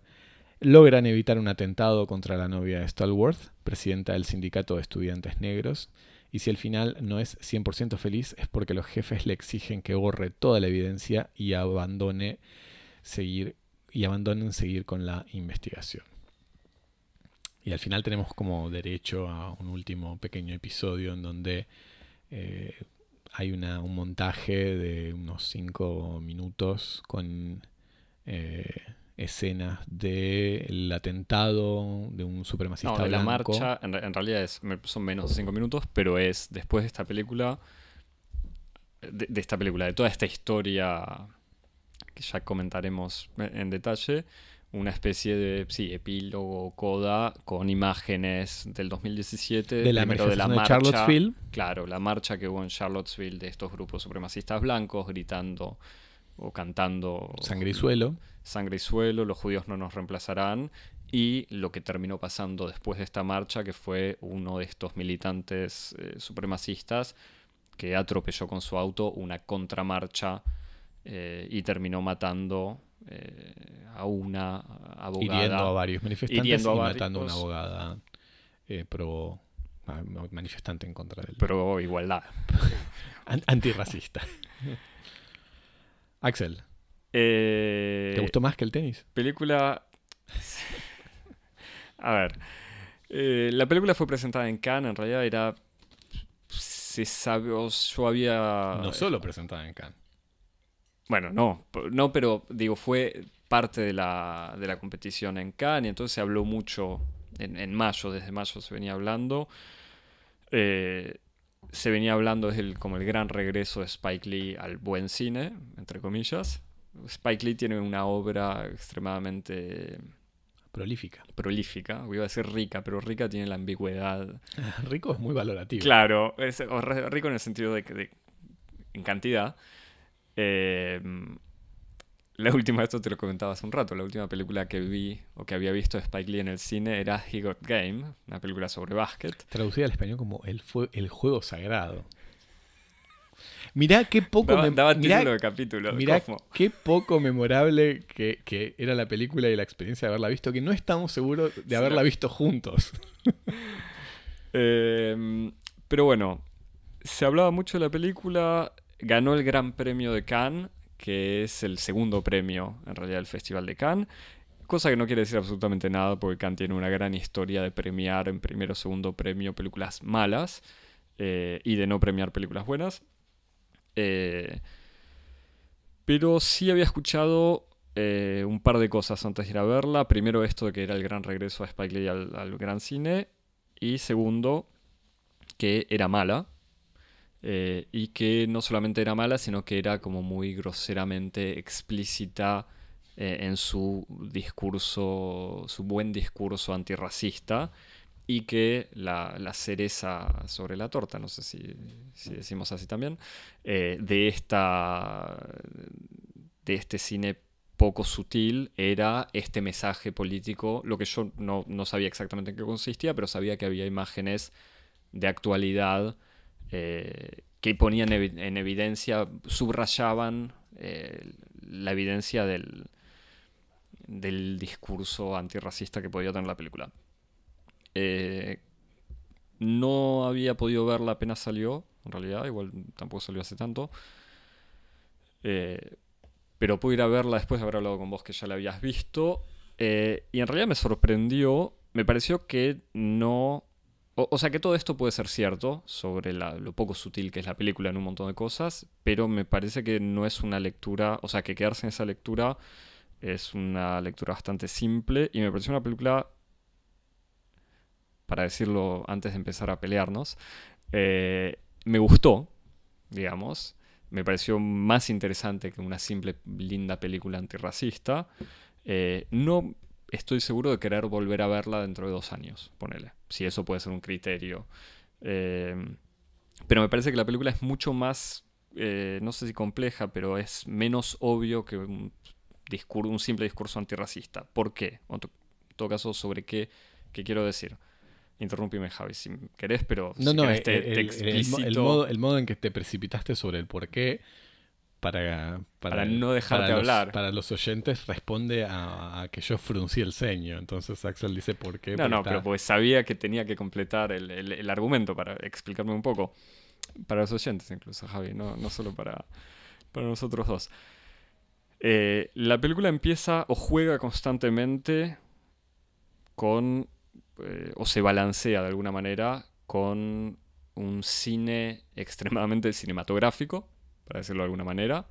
Speaker 2: logran evitar un atentado contra la novia de Stallworth, presidenta del sindicato de estudiantes negros, y si el final no es 100% feliz es porque los jefes le exigen que borre toda la evidencia y abandone seguir y abandonen seguir con la investigación. Y al final tenemos como derecho a un último pequeño episodio en donde eh, hay una, un montaje de unos 5 minutos con eh, escenas del atentado de un supremacista
Speaker 1: No, de la
Speaker 2: blanco.
Speaker 1: marcha, en, re- en realidad es, son menos de 5 minutos, pero es después de esta película, de, de esta película, de toda esta historia que ya comentaremos en en detalle, una especie de, sí, epílogo, coda, con imágenes del 2017,
Speaker 2: de la
Speaker 1: primero de la
Speaker 2: manifestación de,
Speaker 1: marcha,
Speaker 2: Charlottesville.
Speaker 1: Claro, la marcha que hubo en Charlottesville de estos grupos supremacistas blancos gritando o cantando
Speaker 2: Sangre y suelo.
Speaker 1: sangre y suelo, los judíos no nos reemplazarán, y lo que terminó pasando después de esta marcha, que fue uno de estos militantes eh, supremacistas que atropelló con su auto una contramarcha eh, y terminó matando eh, a una abogada.
Speaker 2: hiriendo a varios manifestantes
Speaker 1: Hiriendo a
Speaker 2: y
Speaker 1: varios.
Speaker 2: matando a una abogada eh, pro ma- manifestante en contra del
Speaker 1: Pero igualdad.
Speaker 2: an- antirracista. Axel,
Speaker 1: Eh,
Speaker 2: ¿te gustó más que el tenis?
Speaker 1: Película. A ver. eh, la película fue presentada en Cannes, en realidad era. Se sabe, yo había.
Speaker 2: no solo presentada en Cannes.
Speaker 1: Bueno, no, no, pero digo, fue parte de la, de la competición en Cannes y entonces se habló mucho en, en mayo, desde mayo se venía hablando. Eh, se venía hablando desde el, como el gran regreso de Spike Lee al buen cine, entre comillas. Spike Lee tiene una obra extremadamente
Speaker 2: Prolífica.
Speaker 1: prolífica, iba a decir rica, pero rica tiene la ambigüedad.
Speaker 2: Rico es muy valorativo.
Speaker 1: Claro, es, rico en el sentido de que de- en cantidad. Eh, la última, esto te lo comentaba hace un rato, la última película que vi o que había visto de Spike Lee en el cine era He Got Game, una película sobre básquet.
Speaker 2: Traducida al español como el, fue- el juego sagrado. Mirá qué poco,
Speaker 1: Daba,
Speaker 2: mem-
Speaker 1: daba
Speaker 2: mirá-
Speaker 1: título de capítulo.
Speaker 2: mirá qué poco memorable que, que era la película y la experiencia de haberla visto, que no estamos seguros de haberla visto juntos.
Speaker 1: Eh, pero bueno, se hablaba mucho de la película, ganó el Gran Premio de Cannes, que es el segundo premio en realidad del Festival de Cannes, cosa que no quiere decir absolutamente nada porque Cannes tiene una gran historia de premiar en primero o segundo premio películas malas eh, y de no premiar películas buenas. Eh, pero sí había escuchado eh, un par de cosas antes de ir a verla. Primero esto de que era el gran regreso a Spike Lee al, al gran cine. Y segundo, que era mala. Eh, y que no solamente era mala, sino que era como muy groseramente explícita eh, en su discurso, su buen discurso antirracista. Y que la, la cereza sobre la torta, no sé si, si decimos así también, eh, de, esta, de este cine poco sutil era este mensaje político, lo que yo no, no sabía exactamente en qué consistía, pero sabía que había imágenes de actualidad eh, que ponían en evidencia, subrayaban eh, la evidencia del, del discurso antirracista que podía tener la película. Eh, no había podido verla apenas salió, en realidad, igual tampoco salió hace tanto. Pero pude ir a verla después de haber hablado con vos que ya la habías visto. y en realidad me sorprendió, me pareció que no... O, sea que todo esto puede ser cierto sobre lo poco sutil que es la película en un montón de cosas, pero me parece que no es una lectura, o sea que quedarse en esa lectura es una lectura bastante simple y me pareció una película, para decirlo antes de empezar a pelearnos, eh, me gustó, digamos. Me pareció más interesante que una simple linda película antirracista. Eh, no estoy seguro de querer volver a verla dentro de dos años, ponele. Si eso puede ser un criterio. Eh, pero me parece que la película es mucho más, eh, no sé si compleja, pero es menos obvio que un, discur- un simple discurso antirracista. ¿Por qué? O en to- en todo caso, ¿sobre qué, qué quiero decir? Interrúmpime, Javi, si querés, pero
Speaker 2: No,
Speaker 1: si
Speaker 2: no,
Speaker 1: querés
Speaker 2: el,
Speaker 1: te- te
Speaker 2: el- modo, el modo en que te precipitaste sobre el porqué para,
Speaker 1: Para no dejarte
Speaker 2: los-
Speaker 1: hablar.
Speaker 2: para los oyentes responde a, a que yo fruncí el ceño. Entonces Axel dice por qué.
Speaker 1: No, no,
Speaker 2: está-
Speaker 1: pero pues sabía que tenía que completar el, el- el argumento para explicarme un poco. Para los oyentes incluso, Javi, no, no solo para, para nosotros dos. Eh, la película empieza o juega constantemente con, eh, o se balancea de alguna manera con un cine extremadamente cinematográfico, para decirlo de alguna manera,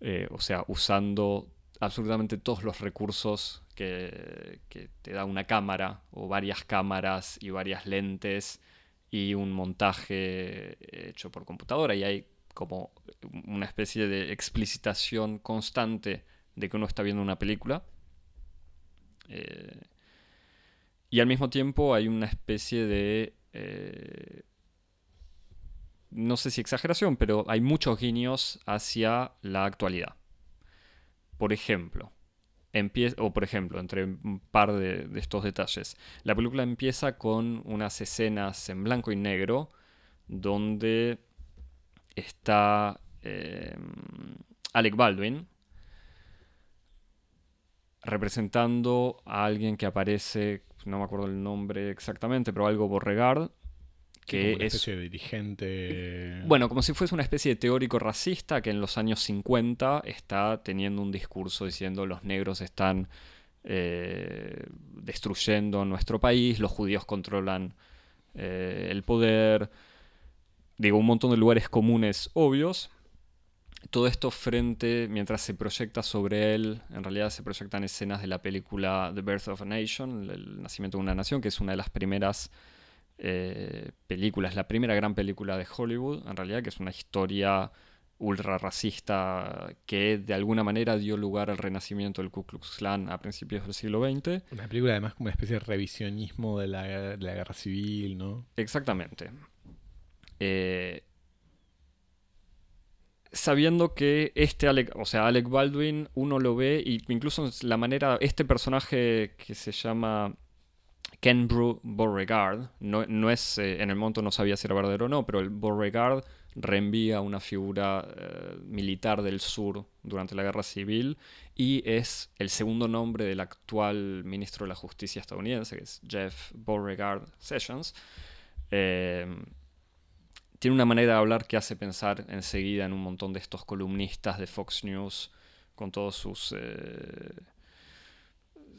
Speaker 1: eh, o sea, usando absolutamente todos los recursos que, te da una cámara o varias cámaras y varias lentes y un montaje hecho por computadora y hay como una especie de explicitación constante de que uno está viendo una película. Eh, y al mismo tiempo hay una especie de... Eh, no sé si exageración, pero hay muchos guiños hacia la actualidad. Por ejemplo, o por ejemplo, entre un par de, de, estos detalles, la película empieza con unas escenas en blanco y negro donde está eh, Alec Baldwin representando a alguien que aparece, no me acuerdo el nombre exactamente, pero algo Borregard, que
Speaker 2: una
Speaker 1: es
Speaker 2: especie de dirigente.
Speaker 1: bueno, como si fuese una especie de teórico racista que en los años 50 está teniendo un discurso diciendo los negros están eh, destruyendo nuestro país, los judíos controlan eh, el poder, digo, un montón de lugares comunes obvios. Todo esto frente, mientras se proyecta sobre él, en realidad se proyectan escenas de la película The Birth of a Nation, El nacimiento de una nación, que es una de las primeras eh, películas, la primera gran película de Hollywood, en realidad, que es una historia ultra racista que de alguna manera dio lugar al renacimiento del Ku Klux Klan a principios del siglo XX.
Speaker 2: Una película además como una especie de revisionismo de la, de la guerra civil, ¿no?
Speaker 1: Exactamente. Eh, sabiendo que este Alec, o sea, Alec Baldwin, uno lo ve, y incluso la manera, este personaje que se llama Ken Bru Beauregard, no, no es, eh, en el momento no sabía si era verdadero o no, pero el Beauregard reenvía una figura eh, militar del sur durante la guerra civil y es el segundo nombre del actual ministro de la justicia estadounidense, que es Jeff Beauregard Sessions. Eh, tiene una manera de hablar que hace pensar enseguida en un montón de estos columnistas de Fox News con todos sus, eh,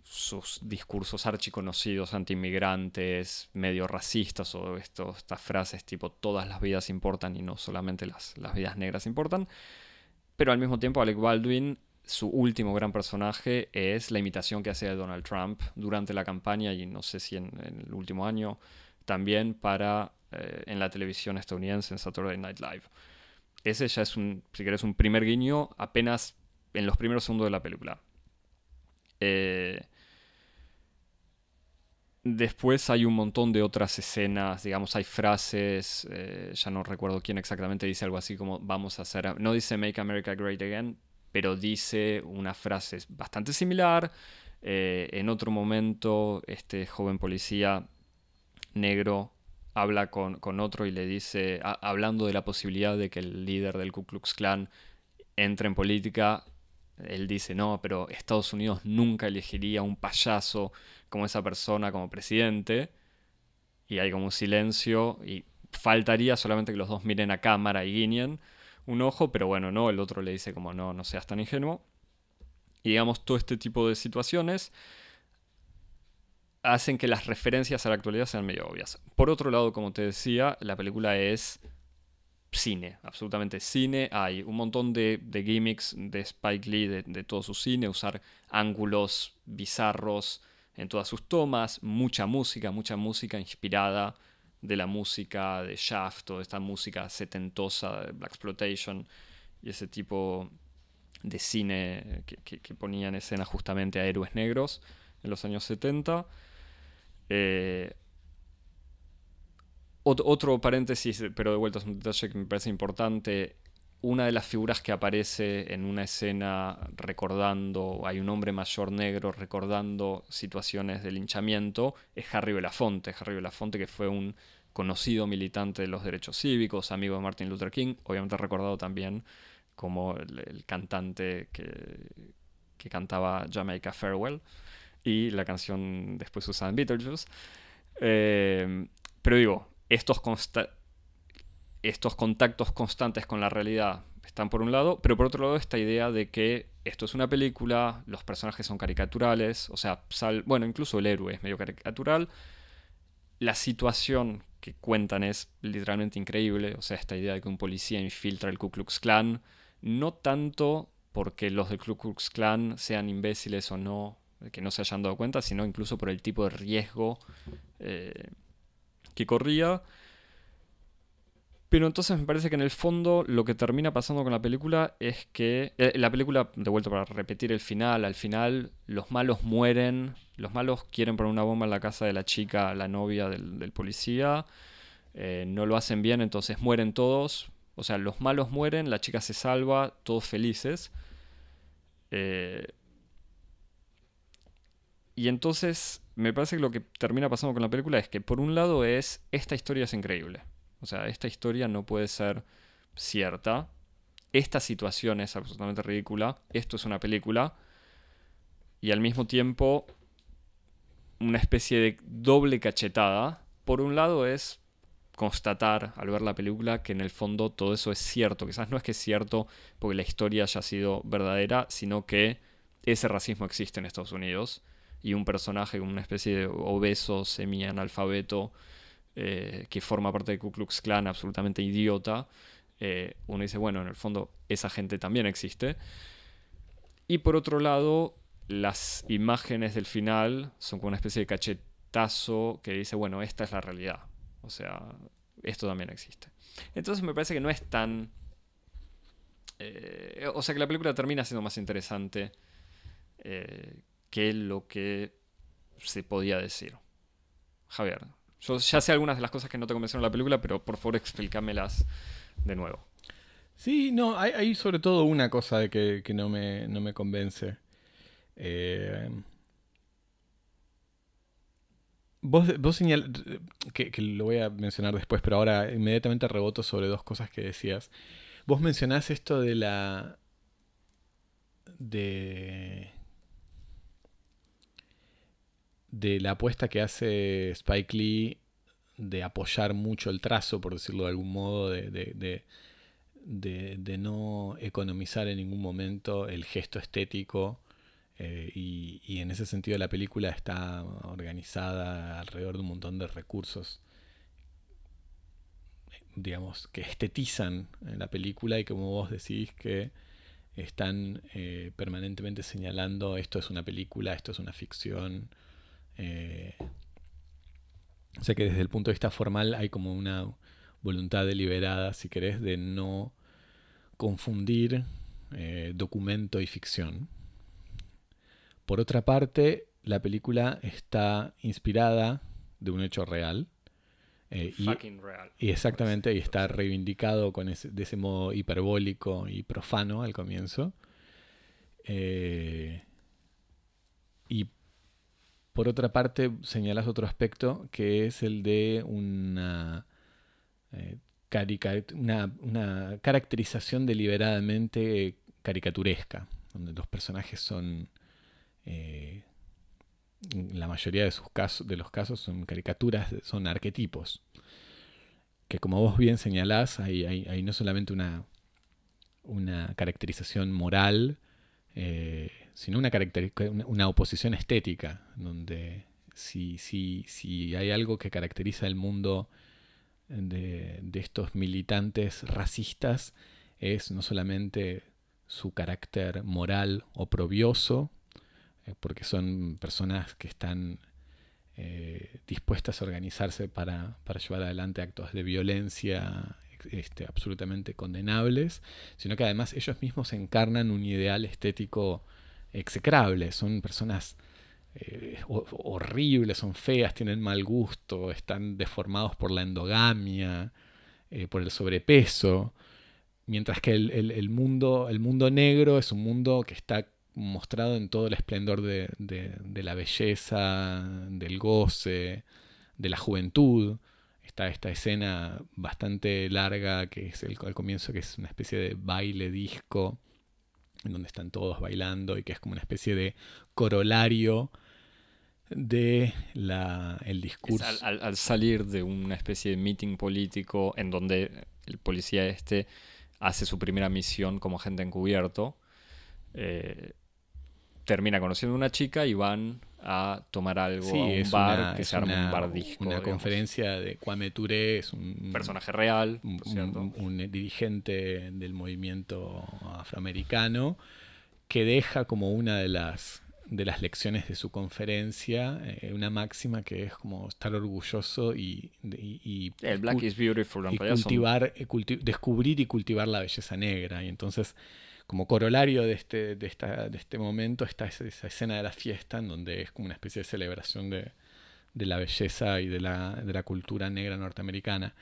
Speaker 1: sus discursos archiconocidos anti-inmigrantes, medio racistas o esto, estas frases tipo todas las vidas importan y no solamente las, las vidas negras importan. Pero al mismo tiempo Alec Baldwin, su último gran personaje es la imitación que hace de Donald Trump durante la campaña y no sé si en, el último año también para eh, en la televisión estadounidense en Saturday Night Live. Ese ya es un, si querés, un primer guiño apenas en los primeros segundos de la película. Eh, después hay un montón de otras escenas, digamos, hay frases, eh, ya no recuerdo quién exactamente dice algo así como vamos a hacer, no dice Make America Great Again, pero dice una frase bastante similar. en otro momento, este joven policía negro habla con, con otro y le dice, hablando de la posibilidad de que el líder del Ku Klux Klan entre en política, él dice, no, pero Estados Unidos nunca elegiría un payaso como esa persona como presidente. Y hay como un silencio y faltaría solamente que los dos miren a cámara y guiñen un ojo, pero bueno, no, el otro le dice como no, no seas tan ingenuo. Y digamos, todo este tipo de situaciones hacen que las referencias a la actualidad sean medio obvias. Por otro lado, como te decía, la película es cine, absolutamente cine. Hay un montón de, de gimmicks de Spike Lee, de, de, todo su cine, usar ángulos bizarros en todas sus tomas, mucha música, mucha música inspirada de la música de Shaft, toda esta música setentosa de Black Exploitation y ese tipo de cine que, que, que ponía en escena justamente a héroes negros en los años 70. Eh, otro paréntesis, pero de vuelta es un detalle que me parece importante. Una de las figuras que aparece en una escena recordando, hay un hombre mayor negro recordando situaciones de linchamiento, es Harry Belafonte. Harry Belafonte que fue un conocido militante de los derechos cívicos, amigo de Martin Luther King, obviamente recordado también como el, cantante que, que cantaba Jamaica Farewell y la canción después usada en Beetlejuice. Eh, pero digo, estos, estos contactos constantes con la realidad, están por un lado, pero por otro lado esta idea de que esto es una película, los personajes son caricaturales, o sea, bueno, incluso el héroe es medio caricatural, la situación que cuentan es literalmente increíble, o sea, esta idea de que un policía infiltra el Ku Klux Klan, no tanto porque los del Ku Klux Klan sean imbéciles o no, que no se hayan dado cuenta, sino incluso por el tipo de riesgo eh, que corría. Pero entonces me parece que en el fondo lo que termina pasando con la película es que. Eh, la película, de vuelta para repetir el final, al final los malos mueren. Los malos quieren poner una bomba en la casa de la chica, la novia del, policía. Eh, no lo hacen bien, entonces mueren todos. O sea, los malos mueren, la chica se salva, todos felices. Eh, y entonces me parece que lo que termina pasando con la película es que por un lado es, esta historia es increíble. O sea, esta historia no puede ser cierta. Esta situación es absolutamente ridícula. Esto es una película. Y al mismo tiempo, una especie de doble cachetada. Por un lado es constatar al ver la película que en el fondo todo eso es cierto. Quizás no es que es cierto porque la historia haya sido verdadera, sino que ese racismo existe en Estados Unidos. Y un personaje como una especie de obeso, semi-analfabeto, eh, que forma parte de Ku Klux Klan, absolutamente idiota, eh, uno dice, bueno, en el fondo esa gente también existe. Y por otro lado, las imágenes del final son como una especie de cachetazo que dice, bueno, esta es la realidad. O sea, esto también existe. Entonces me parece que no es tan... Eh, o sea que la película termina siendo más interesante que lo que se podía decir. Javier, yo ya sé algunas de las cosas que no te convencieron en la película, pero por favor explícamelas de nuevo.
Speaker 2: Sí, no, hay, sobre todo una cosa de que, no, me, no, me, convence. Eh, vos, vos señal, que, que, lo voy a mencionar después, pero ahora inmediatamente reboto sobre dos cosas que decías. Vos mencionás esto de la... de de la apuesta que hace Spike Lee de apoyar mucho el trazo, por decirlo de algún modo, de, de, no economizar en ningún momento el gesto estético. Eh, y, en ese sentido la película está organizada alrededor de un montón de recursos, digamos, que estetizan la película y como vos decís que están eh, permanentemente señalando esto es una película, esto es una ficción, eh, o sea que desde el punto de vista formal hay como una voluntad deliberada, si querés, de no confundir eh, documento y ficción. Por otra parte, la película está inspirada de un hecho real.
Speaker 1: Eh,
Speaker 2: y,
Speaker 1: real.
Speaker 2: Y exactamente, y está reivindicado con ese, de ese modo hiperbólico y profano al comienzo. y por otra parte, señalas otro aspecto que es el de una, eh, una, caracterización deliberadamente caricaturesca, donde los personajes son, eh, la mayoría de, sus casos, de los casos son caricaturas, son arquetipos, que como vos bien señalás, hay, no solamente una, una caracterización moral, eh, sino una, una oposición estética, donde si, si, si hay algo que caracteriza el mundo de, estos militantes racistas, es no solamente su carácter moral oprobioso, eh, porque son personas que están eh, dispuestas a organizarse para, para, llevar adelante actos de violencia este, absolutamente condenables, sino que además ellos mismos encarnan un ideal estético execrables, son personas eh, horribles, son feas, tienen mal gusto, están deformados por la endogamia, eh, por el sobrepeso, mientras que el, mundo, el mundo negro es un mundo que está mostrado en todo el esplendor de, la belleza, del goce, de la juventud. Está esta escena bastante larga que es el, al comienzo, que es una especie de baile disco en donde están todos bailando y que es como una especie de corolario de la, el discurso.
Speaker 1: Al, salir de una especie de meeting político en donde el policía este hace su primera misión como agente encubierto. Eh, termina conociendo a una chica y van a tomar algo a un bar que se arma un bar disco.
Speaker 2: Una conferencia de Kwame Ture, es
Speaker 1: un personaje real,
Speaker 2: un, dirigente del movimiento afroamericano que deja como una de las de las lecciones de su conferencia eh, una máxima que es como estar orgulloso y,
Speaker 1: el black is beautiful
Speaker 2: cultivar eh, descubrir y cultivar la belleza negra. Y entonces como corolario de este, de esta, de este momento está esa, escena de la fiesta en donde es como una especie de celebración de, la belleza y de la, cultura negra norteamericana.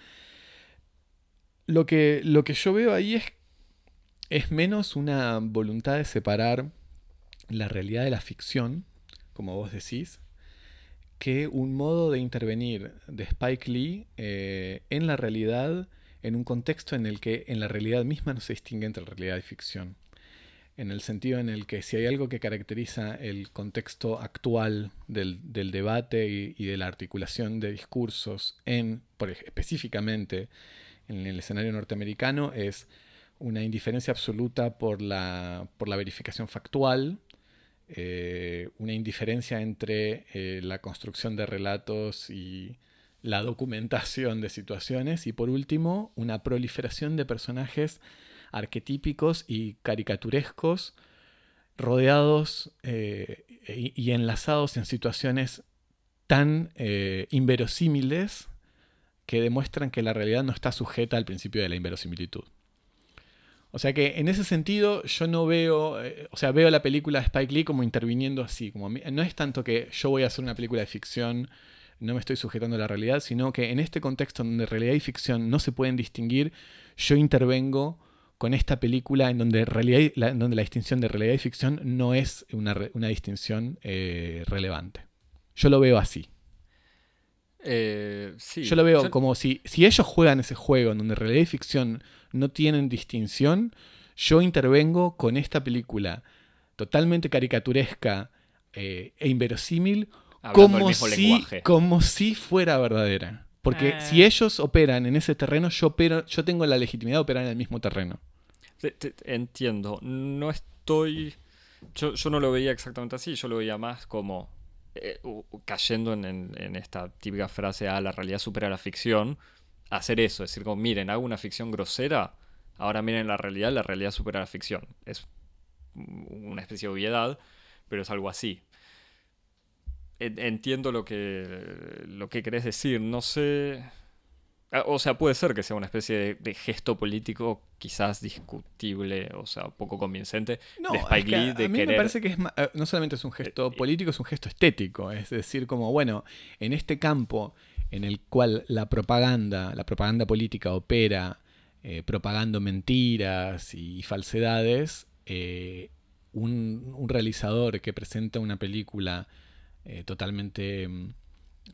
Speaker 2: Lo que, lo que yo veo ahí es, es menos una voluntad de separar la realidad de la ficción, como vos decís, que un modo de intervenir de Spike Lee eh, en la realidad en un contexto en el que en la realidad misma no se distingue entre realidad y ficción. En el sentido en el que si hay algo que caracteriza el contexto actual del, debate y, de la articulación de discursos en, específicamente en el escenario norteamericano, es una indiferencia absoluta por la, por la verificación factual, eh, una indiferencia entre eh, la construcción de relatos y la documentación de situaciones y por último una proliferación de personajes arquetípicos y caricaturescos rodeados eh, y, enlazados en situaciones tan eh, inverosímiles que demuestran que la realidad no está sujeta al principio de la inverosimilitud. O sea que en ese sentido yo no veo, eh, o sea, veo la película de Spike Lee como interviniendo así, como no es tanto que yo voy a hacer una película de ficción no me estoy sujetando a la realidad, sino que en este contexto donde realidad y ficción no se pueden distinguir, yo intervengo con esta película en donde, realidad, la, donde la distinción de realidad y ficción no es una, distinción eh, relevante. Yo lo veo así.
Speaker 1: Eh,
Speaker 2: yo lo veo como si, si ellos juegan ese juego en donde realidad y ficción no tienen distinción, yo intervengo con esta película totalmente caricaturesca eh, e inverosímil como si, como si fuera verdadera. Porque eh. si ellos operan en ese terreno, yo, yo tengo la legitimidad de operar en el mismo terreno.
Speaker 1: entiendo. No estoy. Yo, no lo veía exactamente así. Yo lo veía más como eh, cayendo en, esta típica frase: a ah, la realidad supera la ficción. Hacer eso, es decir, como miren, hago una ficción grosera. Ahora miren la realidad, la realidad supera la ficción. Es una especie de obviedad, pero es algo así entiendo lo que, lo que querés decir. No sé. Ah, o sea, puede ser que sea una especie de, gesto político quizás discutible, o sea, poco convincente
Speaker 2: no, de Spike Lee. a mí me parece que es, eh, no solamente es un gesto eh, político, es un gesto estético. Es decir, como, bueno, en este campo en el cual la propaganda, la propaganda política opera eh, propagando mentiras y falsedades, un, un realizador que presenta una película eh, totalmente mm,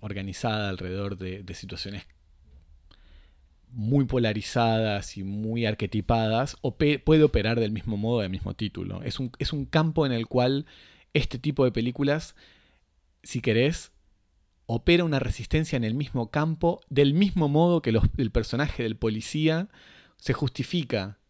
Speaker 2: organizada alrededor de, situaciones muy polarizadas y muy arquetipadas, puede operar del mismo modo, del mismo título. Es un, es un campo en el cual este tipo de películas, si querés, opera una resistencia en el mismo campo, del mismo modo que el personaje del policía se justifica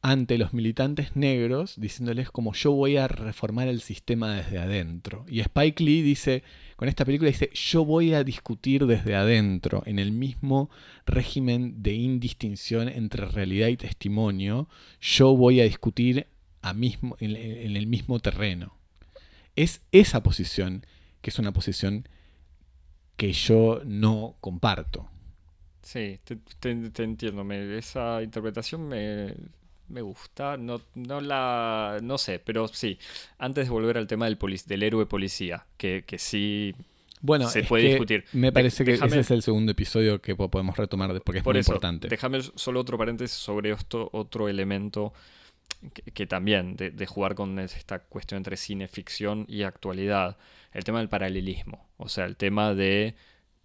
Speaker 2: ante los militantes negros diciéndoles como yo voy a reformar el sistema desde adentro. Y Spike Lee dice, con esta película dice, yo voy a discutir desde adentro, en el mismo régimen de indistinción entre realidad y testimonio, yo voy a discutir a mismo, en, el mismo terreno. Es esa posición que es una posición que yo no comparto.
Speaker 1: Sí, te, te entiendo. esa interpretación me, me gusta. No, no la. No sé, pero sí. Antes de volver al tema del, del héroe policía, que, que sí.
Speaker 2: Bueno, se puede discutir. Me parece que ese es el segundo episodio que podemos retomar porque es muy importante.
Speaker 1: Déjame solo otro paréntesis sobre esto, otro elemento que, también de, jugar con esta cuestión entre cine, ficción y actualidad. El tema del paralelismo. O sea, el tema de.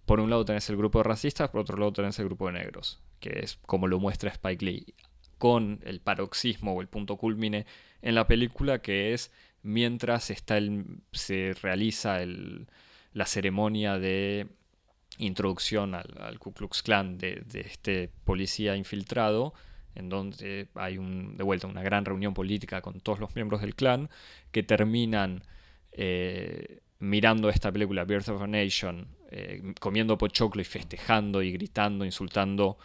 Speaker 1: Por un lado tenés el grupo de racistas, por otro lado tenés el grupo de negros, que es como lo muestra Spike Lee con el paroxismo o el punto culmine en la película, que es mientras está se realiza la ceremonia de introducción al, Ku Klux Klan de, este policía infiltrado, en donde hay un, de vuelta una gran reunión política con todos los miembros del clan, que terminan eh, mirando esta película, Birth of a Nation, eh, comiendo pochoclo y festejando y gritando, insultando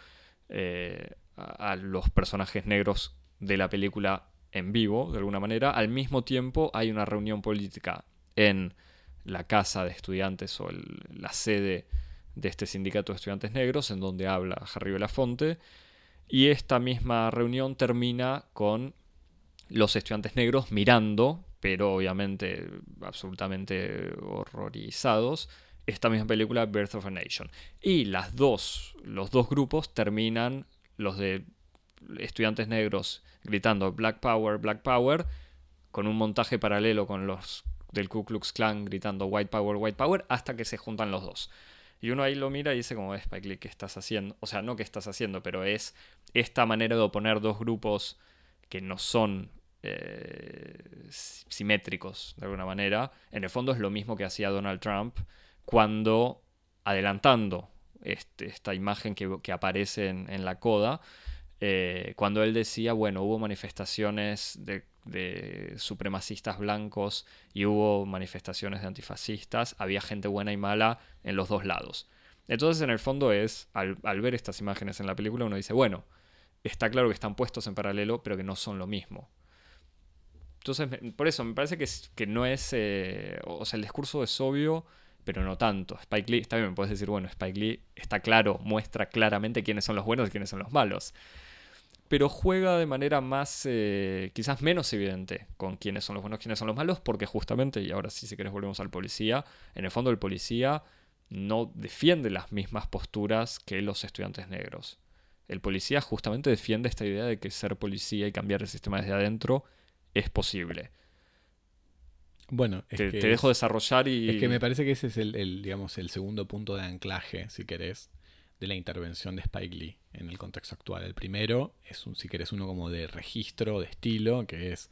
Speaker 1: eh, a, los personajes negros de la película en vivo, de alguna manera. Al mismo tiempo hay una reunión política en la casa de estudiantes o la sede de este sindicato de estudiantes negros, en donde habla Harry Belafonte. Y esta misma reunión termina con los estudiantes negros mirando, pero obviamente absolutamente horrorizados, esta misma película Birth of a Nation. Y las dos, los dos grupos terminan, los de estudiantes negros gritando Black Power, Black Power, con un montaje paralelo con los del Ku Klux Klan gritando White Power, White Power, hasta que se juntan los dos. Y uno ahí lo mira y dice como, Spike Lee, ¿qué estás haciendo? O sea, no que estás haciendo, pero es esta manera de oponer dos grupos que no son eh, simétricos de alguna manera. En el fondo es lo mismo que hacía Donald Trump cuando, adelantando este, esta imagen que, aparece en, la coda, eh, cuando él decía, bueno, hubo manifestaciones de, supremacistas blancos y hubo manifestaciones de antifascistas, había gente buena y mala en los dos lados. Entonces, en el fondo es, al, al ver estas imágenes en la película, uno dice, bueno, está claro que están puestos en paralelo, pero que no son lo mismo. Entonces, por eso, me parece que, que no es, eh, o sea, el discurso es obvio, pero no tanto. Spike Lee, está bien, me puedes decir, bueno, Spike Lee está claro, muestra claramente quiénes son los buenos y quiénes son los malos pero juega de manera más, eh, quizás menos evidente con quiénes son los buenos, quiénes son los malos, porque justamente, y ahora sí si querés volvemos al policía, en el fondo el policía no defiende las mismas posturas que los estudiantes negros. El policía justamente defiende esta idea de que ser policía y cambiar el sistema desde adentro es posible.
Speaker 2: Bueno,
Speaker 1: es te, que te dejo es, desarrollar y...
Speaker 2: Es que me parece que ese es el, el, digamos, el segundo punto de anclaje, si querés, de la intervención de Spike Lee en el contexto actual. El primero es, un, si querés, uno como de registro, de estilo, que es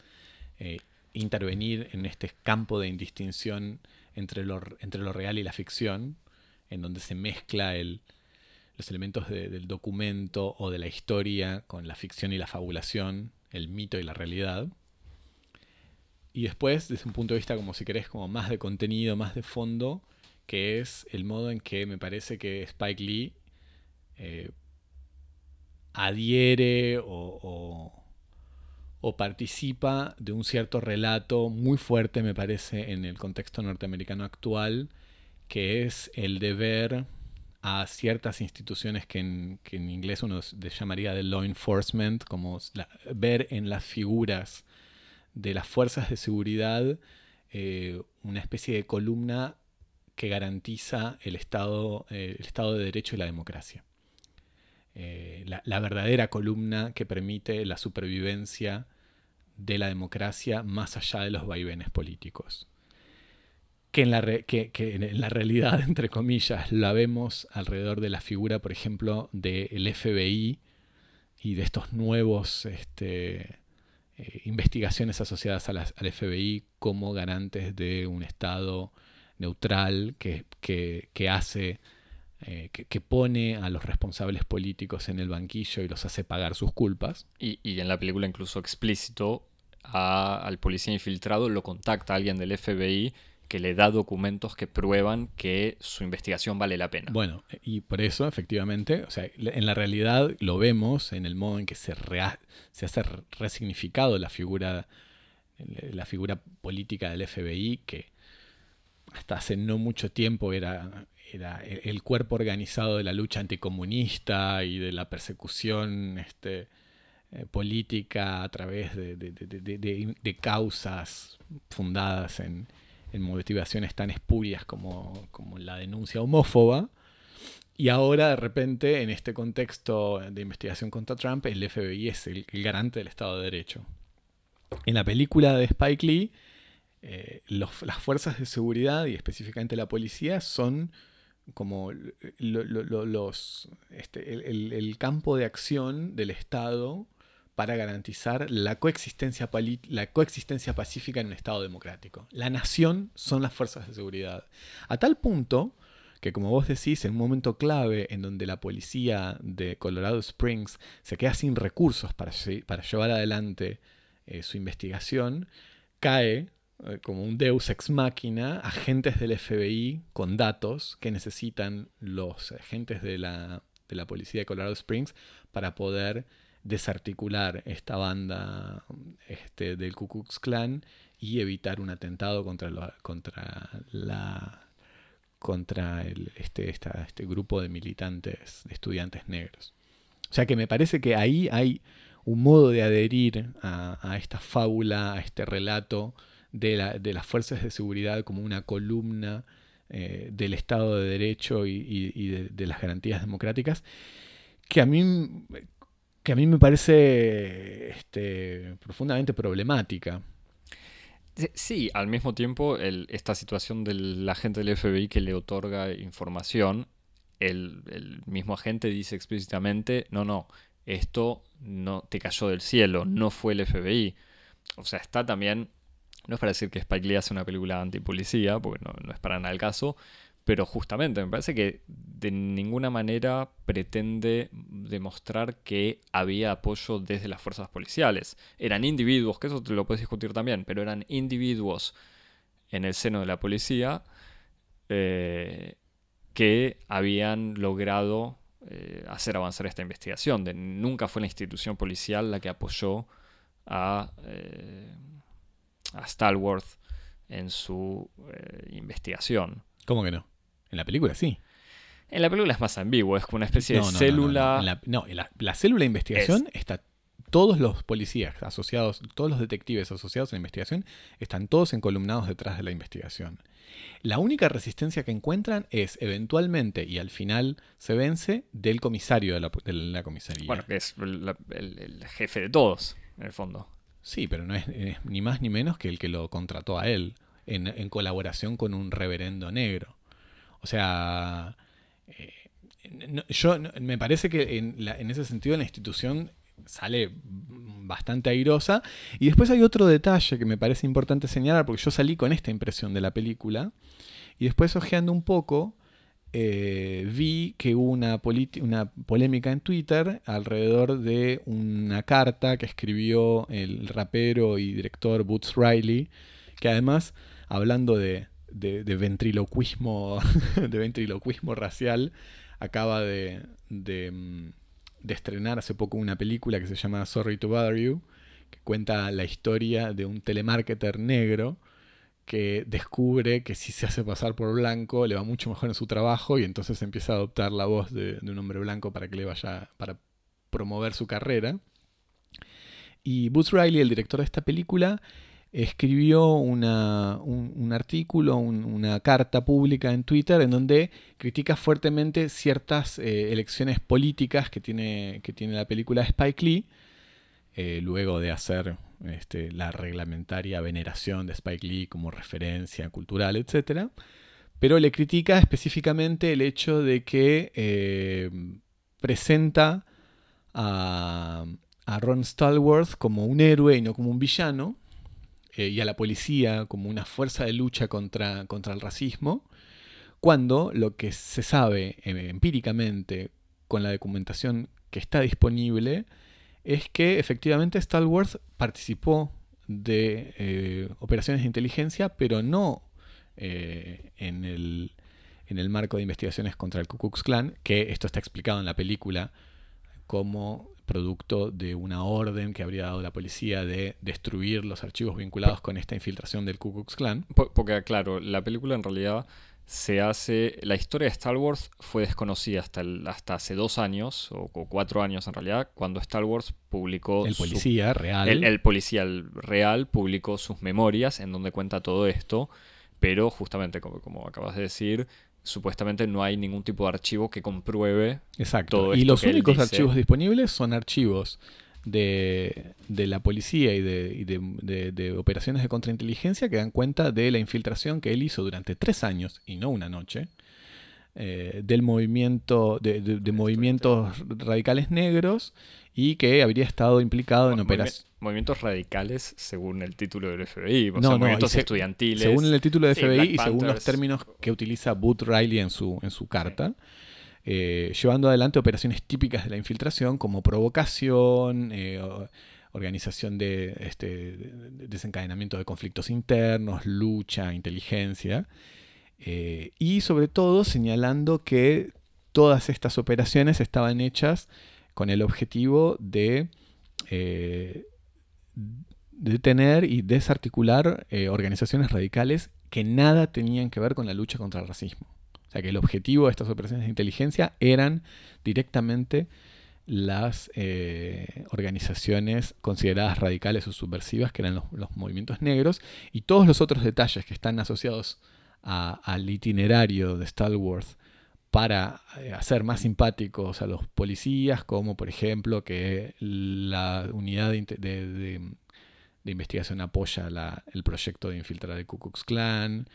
Speaker 2: eh, intervenir en este campo de indistinción entre lo, entre lo real y la ficción, en donde se mezcla el, los elementos de, del documento o de la historia con la ficción y la fabulación, el mito y la realidad. Y después, desde un punto de vista como si querés, como más de contenido, más de fondo, que es el modo en que me parece que Spike Lee eh, adhiere o, o, participa de un cierto relato muy fuerte, me parece, en el contexto norteamericano actual, que es el deber a ciertas instituciones que en, que en inglés uno llamaría de law enforcement, como ver en las figuras de las fuerzas de seguridad eh, una especie de columna que garantiza el estado, eh, el estado de Derecho y la democracia. Eh, la, la, verdadera columna que permite la supervivencia de la democracia más allá de los vaivenes políticos. Que en, la que, que en la realidad, entre comillas, la vemos alrededor de la figura, por ejemplo, del FBI y de estos nuevos este, eh, investigaciones asociadas al FBI como garantes de un Estado neutral que, que, hace eh, que, pone a los responsables políticos en el banquillo y los hace pagar sus culpas.
Speaker 1: Y, y en la película incluso explícito al policía infiltrado lo contacta alguien del FBI que le da documentos que prueban que su investigación vale la pena.
Speaker 2: Bueno, y por eso, efectivamente, o sea, en la realidad lo vemos en el modo en que se, rea, se hace resignificado la figura, la figura política del FBI, que hasta hace no mucho tiempo era era el cuerpo organizado de la lucha anticomunista y de la persecución este, eh, política a través de, de, de, de causas fundadas en, en, motivaciones tan espurias como, como la denuncia homófoba. Y ahora, de repente, en este contexto de investigación contra Trump, el FBI es el, garante del Estado de Derecho. En la película de Spike Lee, eh, las fuerzas de seguridad y específicamente la policía son como lo, lo, los, este, el, campo de acción del Estado para garantizar la coexistencia, pacífica en un Estado democrático. La nación son las fuerzas de seguridad. A tal punto que como vos decís, en un momento clave en donde la policía de Colorado Springs se queda sin recursos para, para llevar adelante eh, su investigación, cae eh, como un deus ex machina agentes del FBI con datos que necesitan los agentes de la, de la policía de Colorado Springs para poder desarticular esta banda este, del Ku Klux Klan y evitar un atentado contra la, contra la contra el, este, este grupo de militantes, de estudiantes negros. O sea que me parece que ahí hay un modo de adherir a, esta fábula, a este relato de, las fuerzas de seguridad como una columna eh, del Estado de Derecho y, de, las garantías democráticas, que a mí, que a mí me parece este, profundamente problemática.
Speaker 1: Sí, al mismo tiempo esta situación del agente del FBI que le otorga información, el, mismo agente dice explícitamente, no, no, esto no te cayó del cielo, no fue el FBI. O sea, está también, no es para decir que Spike Lee hace una película antipolicía, porque no es para nada el caso, pero justamente me parece que de ninguna manera pretende demostrar que había apoyo desde las fuerzas policiales. Eran individuos, que eso te lo puedes discutir también, pero eran individuos en el seno de la policía eh, que habían logrado eh, hacer avanzar esta investigación. Nunca fue la institución policial la que apoyó a, eh, a Stalworth en su investigación.
Speaker 2: ¿Cómo que no? En la película sí.
Speaker 1: En la película es más ambiguo, es como una especie de célula.
Speaker 2: No, en la, célula de investigación está todos los policías asociados, todos los detectives asociados a la investigación, están todos encolumnados detrás de la investigación. La única resistencia que encuentran es eventualmente, y al final se vence, del comisario de la, comisaría.
Speaker 1: Bueno, que es el, jefe de todos, en el fondo.
Speaker 2: Sí, pero no es, ni más ni menos que el que lo contrató a él, en colaboración con un reverendo negro. O sea, eh, yo me parece que en, ese sentido la institución sale bastante airosa. Y después hay otro detalle que me parece importante señalar, porque yo salí con esta impresión de la película. Y después, ojeando un poco, eh, vi que hubo una, una, polémica en Twitter alrededor de una carta que escribió el rapero y director Boots Riley, que además, hablando de, de, ventriloquismo, de ventriloquismo racial, acaba de, de, estrenar hace poco una película que se llama Sorry to Bother You, que cuenta la historia de un telemarketer negro que descubre que si se hace pasar por blanco le va mucho mejor en su trabajo y entonces empieza a adoptar la voz de, de un hombre blanco para que le vaya, para promover su carrera. Y Boots Riley, el director de esta película, escribió un, artículo, una carta pública en Twitter en donde critica fuertemente ciertas eh, elecciones políticas que tiene, que tiene la película Spike Lee, eh, luego de hacer este, la reglamentaria veneración de Spike Lee como referencia cultural, etc. Pero le critica específicamente el hecho de que eh, presenta a, a Ron Stallworth como un héroe y no como un villano, eh, y a la policía como una fuerza de lucha contra, contra el racismo, cuando lo que se sabe eh, empíricamente con la documentación que está disponible es que efectivamente Stallworth participó de eh, operaciones de inteligencia, pero no en, el, en el marco de investigaciones contra el Ku Klux Klan, que esto está explicado en la película como producto de una orden que habría dado la policía de destruir los archivos vinculados con esta infiltración del Ku Klux Klan.
Speaker 1: Porque, claro, la película en realidad se hace. La historia de Star Wars fue desconocida hasta, hasta hace dos años, o, cuatro años en realidad, cuando Star Wars publicó.
Speaker 2: El policía real.
Speaker 1: El, policía real publicó sus memorias en donde cuenta todo esto, pero justamente, como, como acabas de decir, supuestamente no hay ningún tipo de archivo que compruebe
Speaker 2: Exacto.
Speaker 1: todo
Speaker 2: esto. Y los únicos archivos disponibles son archivos de, la policía y, de, de, operaciones de contrainteligencia que dan cuenta de la infiltración que él hizo durante tres años y no una noche. Eh, del movimiento de, movimientos radicales negros y que habría estado implicado en operaciones
Speaker 1: movimientos radicales según el título del FBI, o
Speaker 2: No,
Speaker 1: sea,
Speaker 2: no,
Speaker 1: movimientos
Speaker 2: se-
Speaker 1: estudiantiles.
Speaker 2: Según el título de
Speaker 1: Sí,
Speaker 2: FBI y según los términos que utiliza Booth Riley en su, en su carta, eh, llevando adelante operaciones típicas de la infiltración como provocación, eh, organización de, este, de- desencadenamiento de conflictos internos, lucha, inteligencia, eh, y sobre todo señalando que todas estas operaciones estaban hechas con el objetivo de detener y desarticular eh, organizaciones radicales que nada tenían que ver con la lucha contra el racismo. O sea que el objetivo de estas operaciones de inteligencia eran directamente las eh, organizaciones consideradas radicales o subversivas, que eran los, movimientos negros, y todos los otros detalles que están asociados al itinerario de Stallworth para eh, hacer más simpáticos a los policías, como por ejemplo que la unidad de, investigación apoya el proyecto de infiltrar el Ku Klux Klan,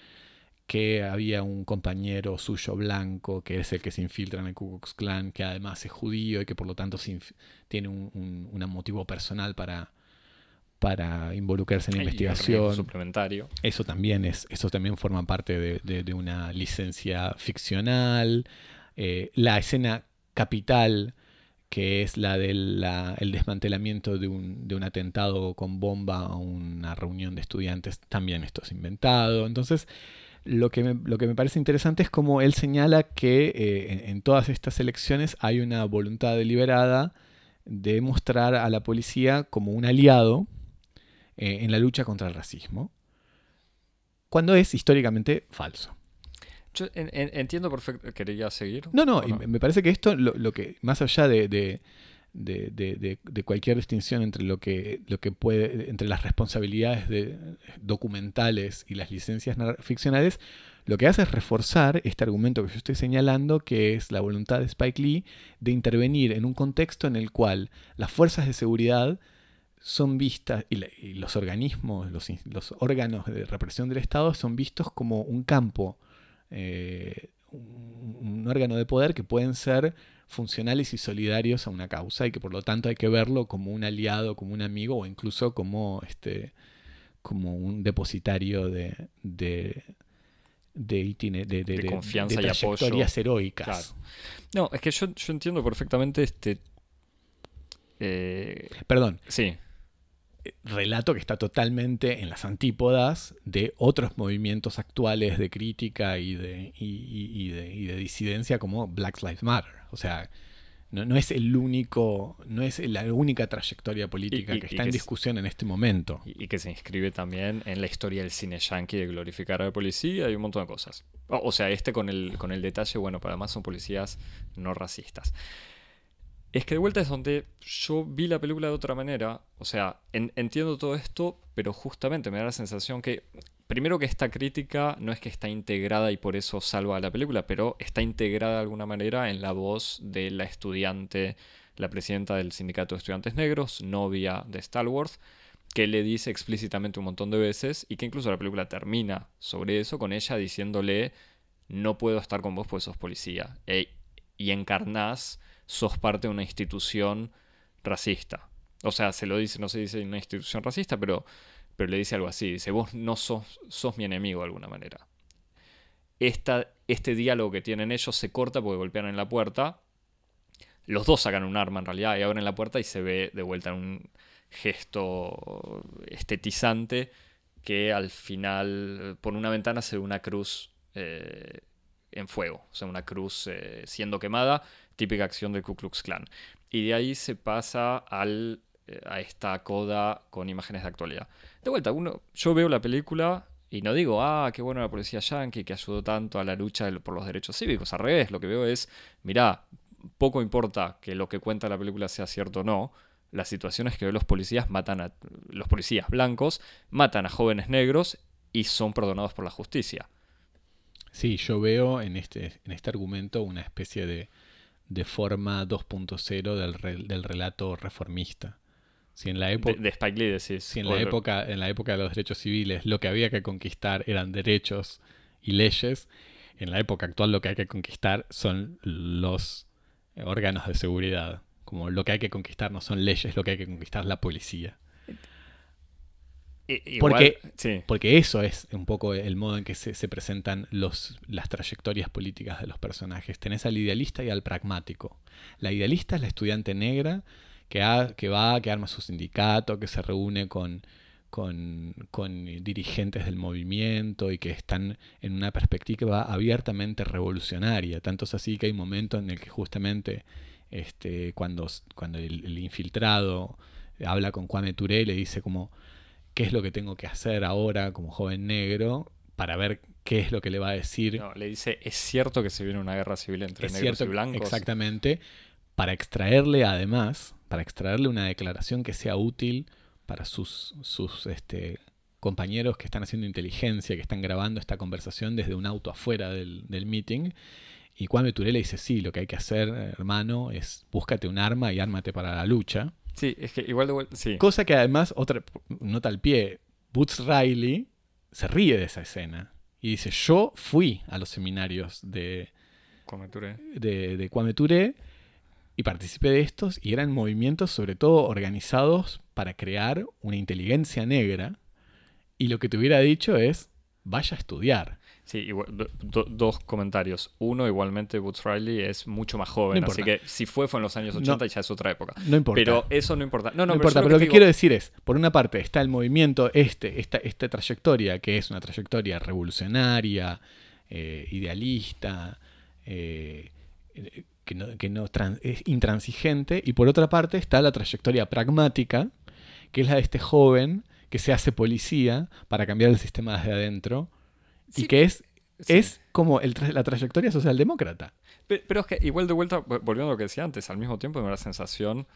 Speaker 2: que había un compañero suyo blanco que es el que se infiltra en el Ku Klux Klan, que además es judío y que por lo tanto tiene un motivo personal para, para involucrarse en la
Speaker 1: Y un
Speaker 2: investigación.
Speaker 1: suplementario.
Speaker 2: Eso también es, eso también forma parte de, de- de una licencia ficcional. Eh, la escena capital, que es la del la- el desmantelamiento de un, de un atentado con bomba a una reunión de estudiantes, también esto es inventado. Entonces, lo que me, lo que me parece interesante es como él señala que eh, en, en todas estas elecciones hay una voluntad deliberada de mostrar a la policía como un aliado eh, en la lucha contra el racismo, cuando es históricamente falso.
Speaker 1: Yo en- en- entiendo perfecto. ¿Quería seguir?
Speaker 2: No, no,
Speaker 1: ¿O
Speaker 2: y me- parece que esto, lo, lo que, más allá de, de- cualquier distinción entre lo que, lo que puede, entre las responsabilidades de- documentales y las licencias ficcionales, lo que hace es reforzar este argumento que yo estoy señalando, que es la voluntad de Spike Lee de intervenir en un contexto en el cual las fuerzas de seguridad son vistas, y, la- y los organismos, los, los órganos de represión del Estado son vistos como un campo eh, un, un órgano de poder que pueden ser funcionales y solidarios a una causa y que por lo tanto hay que verlo como un aliado, como un amigo o incluso como este como un depositario de de de, itine- de, de-
Speaker 1: De confianza
Speaker 2: de
Speaker 1: y apoyo.
Speaker 2: trayectorias heroicas.
Speaker 1: Claro. No, es que yo, yo entiendo perfectamente este. eh,
Speaker 2: Perdón,
Speaker 1: sí,
Speaker 2: relato que está totalmente en las antípodas de otros movimientos actuales de crítica y de, y, y- y de, y de disidencia como Black Lives Matter. O sea, no, no es el único, no es la única trayectoria política
Speaker 1: Y- y-
Speaker 2: que está
Speaker 1: que
Speaker 2: en discusión en este momento.
Speaker 1: y, y que se inscribe también en la historia del cine yankee de glorificar a la policía y un montón de cosas. O, o sea, este con el, con el detalle, bueno, pero además son policías no racistas. Es que de vuelta es donde yo vi la película de otra manera. O sea, en- entiendo todo esto, pero justamente me da la sensación que, primero que esta crítica no es que está integrada y por eso salva a la película, pero está integrada de alguna manera en la voz de la estudiante, la presidenta del sindicato de estudiantes negros, novia de Stallworth, que le dice explícitamente un montón de veces y que incluso la película termina sobre eso con ella diciéndole no puedo estar con vos porque sos policía e- y encarnás sos parte de una institución racista. O sea, se lo dice, no se dice una institución racista, pero, pero le dice algo así. Dice, vos no sos, sos mi enemigo de alguna manera. Esta, este diálogo que tienen ellos se corta porque golpean en la puerta. Los dos sacan un arma en realidad y abren la puerta y se ve de vuelta un gesto estetizante que al final por una ventana se ve una cruz eh, en fuego, o sea, una cruz eh, siendo quemada, típica acción del Ku Klux Klan. Y de ahí se pasa al, eh, a esta coda con imágenes de actualidad. De vuelta, uno, yo veo la película y no digo, ah, qué bueno la policía yankee que ayudó tanto a la lucha por los derechos cívicos. Al revés, lo que veo es, mirá, poco importa que lo que cuenta la película sea cierto o no. La situación es que los policías matan a los policías blancos matan a jóvenes negros y son perdonados por la justicia.
Speaker 2: Sí, yo veo en este, en este argumento una especie de, de forma 2.0 del, re- del relato reformista. Si en la
Speaker 1: De,
Speaker 2: época...
Speaker 1: de Spike Lee decís.
Speaker 2: Si en la, época, en la época de los derechos civiles lo que había que conquistar eran derechos y leyes, en la época actual lo que hay que conquistar son los órganos de seguridad. Como lo que hay que conquistar no son leyes, lo que hay que conquistar es la policía. Porque, porque eso es un poco el modo en que se, presentan los, las trayectorias políticas de los personajes. Tenés al idealista y al pragmático. La idealista es la estudiante negra que, que va, que arma su sindicato, que se reúne con, con, dirigentes del movimiento y que están en una perspectiva abiertamente revolucionaria. Tanto es así que hay momentos en el que justamente este, cuando, cuando el, infiltrado habla con Kwame Touré le dice como qué es lo que tengo que hacer ahora como joven negro para ver qué es lo que le va a decir.
Speaker 1: No, le dice, es cierto que se viene una guerra civil entre negros y blancos.
Speaker 2: Exactamente, para extraerle además, para extraerle una declaración que sea útil para sus, sus este, compañeros que están haciendo inteligencia, que están grabando esta conversación desde un auto afuera del, del meeting. Y Kwame Touré le dice, sí, lo que hay que hacer, hermano, es búscate un arma y ármate para la lucha.
Speaker 1: Sí, es que igual de vuelta, sí.
Speaker 2: Cosa que además, otra nota al pie, Boots Riley se ríe de esa escena y dice, yo fui a los seminarios de
Speaker 1: Kwame Touré,
Speaker 2: de, de Kwame Touré y participé de estos y eran movimientos sobre todo organizados para crear una inteligencia negra y lo que te hubiera dicho es, vaya a estudiar.
Speaker 1: Sí, dos comentarios. Uno, igualmente, Boots Riley es mucho más joven, así que si fue, fue en los años 80 y ya es otra época.
Speaker 2: No importa.
Speaker 1: Pero eso no importa. No,
Speaker 2: no, importa, pero, lo que, quiero decir es, por una parte, está el movimiento este, esta, esta trayectoria, que es una trayectoria revolucionaria, eh, idealista, eh, que, no, que no es intransigente, y por otra parte está la trayectoria pragmática, que es la de este joven que se hace policía para cambiar el sistema desde adentro y que es, es como el la trayectoria socialdemócrata.
Speaker 1: Pero, pero, es que igual de vuelta, volviendo a lo que decía antes, al mismo tiempo me da la sensación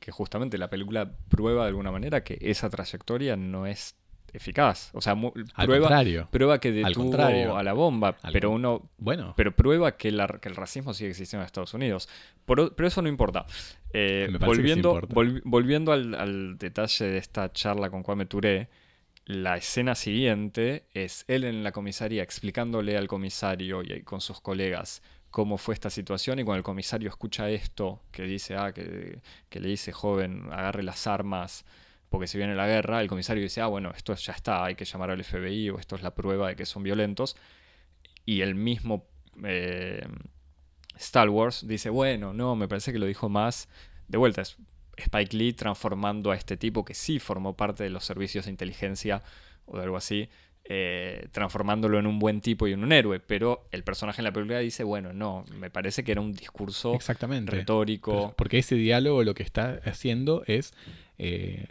Speaker 1: que justamente la película prueba de alguna manera que esa trayectoria no es eficaz. O sea, prueba, prueba que detuvo a la bomba, pero uno.
Speaker 2: Bueno.
Speaker 1: Pero prueba que, el racismo sigue existiendo en Estados Unidos. pero eso no importa. Eh, volviendo volviendo al, al, detalle de esta charla con Kwame Touré, la escena siguiente es él en la comisaría explicándole al comisario y con sus colegas cómo fue esta situación y cuando el comisario escucha esto, que dice, ah, que, le dice, joven, agarre las armas porque se viene la guerra, el comisario dice, ah, bueno, esto ya está, hay que llamar al FBI o esto es la prueba de que son violentos. Y el mismo eh, Star Wars dice, bueno, no, me parece que lo dijo más. De vuelta, Spike Lee transformando a este tipo que sí formó parte de los servicios de inteligencia o de algo así, eh, transformándolo en un buen tipo y en un héroe. Pero el personaje en la película dice, bueno, no, me parece que era un discurso
Speaker 2: Exactamente.
Speaker 1: retórico.
Speaker 2: porque ese diálogo lo que está haciendo es eh,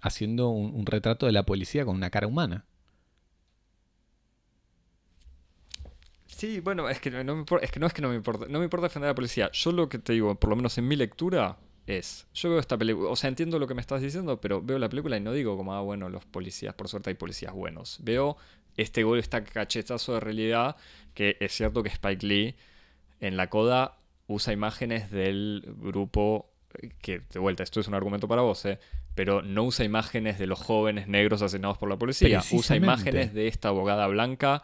Speaker 2: haciendo un, retrato de la policía con una cara humana.
Speaker 1: Sí, bueno, es que no, es que no es que no me importa, no me importa defender a la policía. Yo lo que te digo, por lo menos en mi lectura, es, yo veo esta película, o sea, entiendo lo que me estás diciendo, pero veo la película y no digo como, ah, bueno, los policías, por suerte hay policías buenos. Veo este gol, este cachetazo de realidad, que es cierto que Spike Lee en la coda usa imágenes del grupo, que de vuelta, esto es un argumento para vos, ¿eh? pero no usa imágenes de los jóvenes negros asesinados por la policía, usa imágenes de esta abogada blanca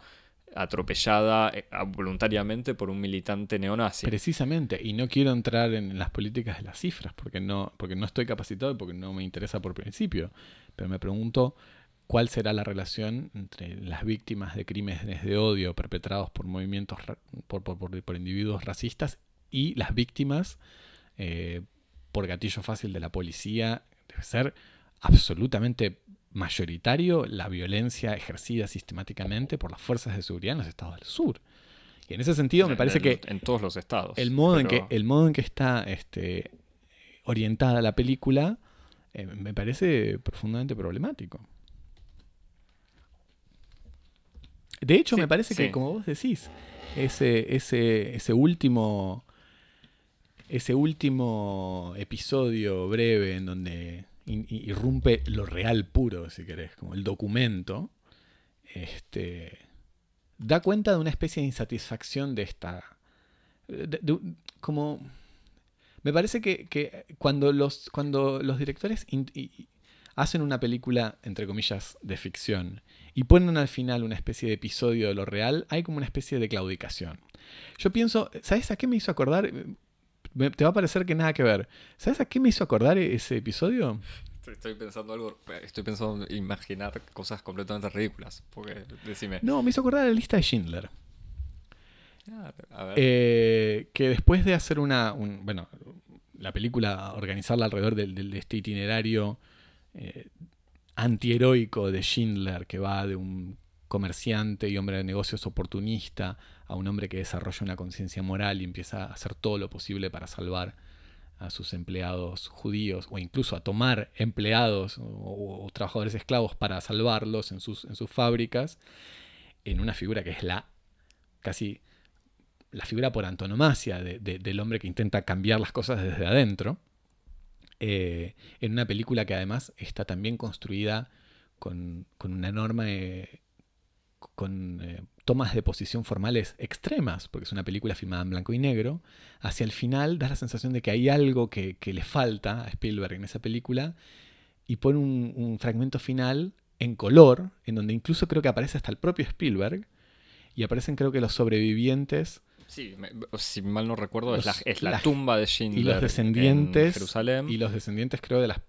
Speaker 1: atropellada eh, voluntariamente por un militante neonazi.
Speaker 2: Precisamente, y no quiero entrar en las políticas de las cifras, porque no, porque no estoy capacitado y porque no me interesa por principio, pero me pregunto cuál será la relación entre las víctimas de crímenes de odio perpetrados por movimientos, por, por, individuos racistas y las víctimas eh, por gatillo fácil de la policía. Debe ser absolutamente mayoritario la violencia ejercida sistemáticamente por las fuerzas de seguridad en los estados del sur. Y en ese sentido me parece que...
Speaker 1: En todos los estados.
Speaker 2: El modo, en, que, el modo en que está este, orientada la película eh, me parece profundamente problemático. De hecho, me parece que, como vos decís, ese, ese, ese último. Ese último episodio breve en donde irrumpe lo real puro, si querés, como el documento, este, da cuenta de una especie de insatisfacción de esta... como... Me parece que, cuando, los, cuando los directores hacen una película, entre comillas, de ficción y ponen al final una especie de episodio de lo real, hay como una especie de claudicación. Yo pienso, ¿sabes a qué me hizo acordar? Te va a parecer que nada que ver. ¿Sabes a qué me hizo acordar ese episodio?
Speaker 1: Estoy pensando algo, estoy pensando en imaginar cosas completamente ridículas. Porque, decime.
Speaker 2: No, me hizo acordar la lista de Schindler. Eh, que después de hacer una. bueno, la película, organizarla alrededor de, este itinerario eh, antiheroico de Schindler, que va de un comerciante y hombre de negocios oportunista a un hombre que desarrolla una conciencia moral y empieza a hacer todo lo posible para salvar a sus empleados judíos o incluso a tomar empleados o, trabajadores esclavos para salvarlos en sus, en sus fábricas, en una figura que es la casi la figura por antonomasia del hombre que intenta cambiar las cosas desde adentro, eh, en una película que además está también construida con, una enorme... con eh, tomas de posición formales extremas, porque es una película filmada en blanco y negro, hacia el final da la sensación de que hay algo que, le falta a Spielberg en esa película y pone un, fragmento final en color, en donde incluso creo que aparece hasta el propio Spielberg, y aparecen creo que los sobrevivientes
Speaker 1: Sí, si mal no recuerdo, es, la, tumba de Schindler.
Speaker 2: Y los descendientes.
Speaker 1: En Jerusalén.
Speaker 2: Y los descendientes, creo, de las.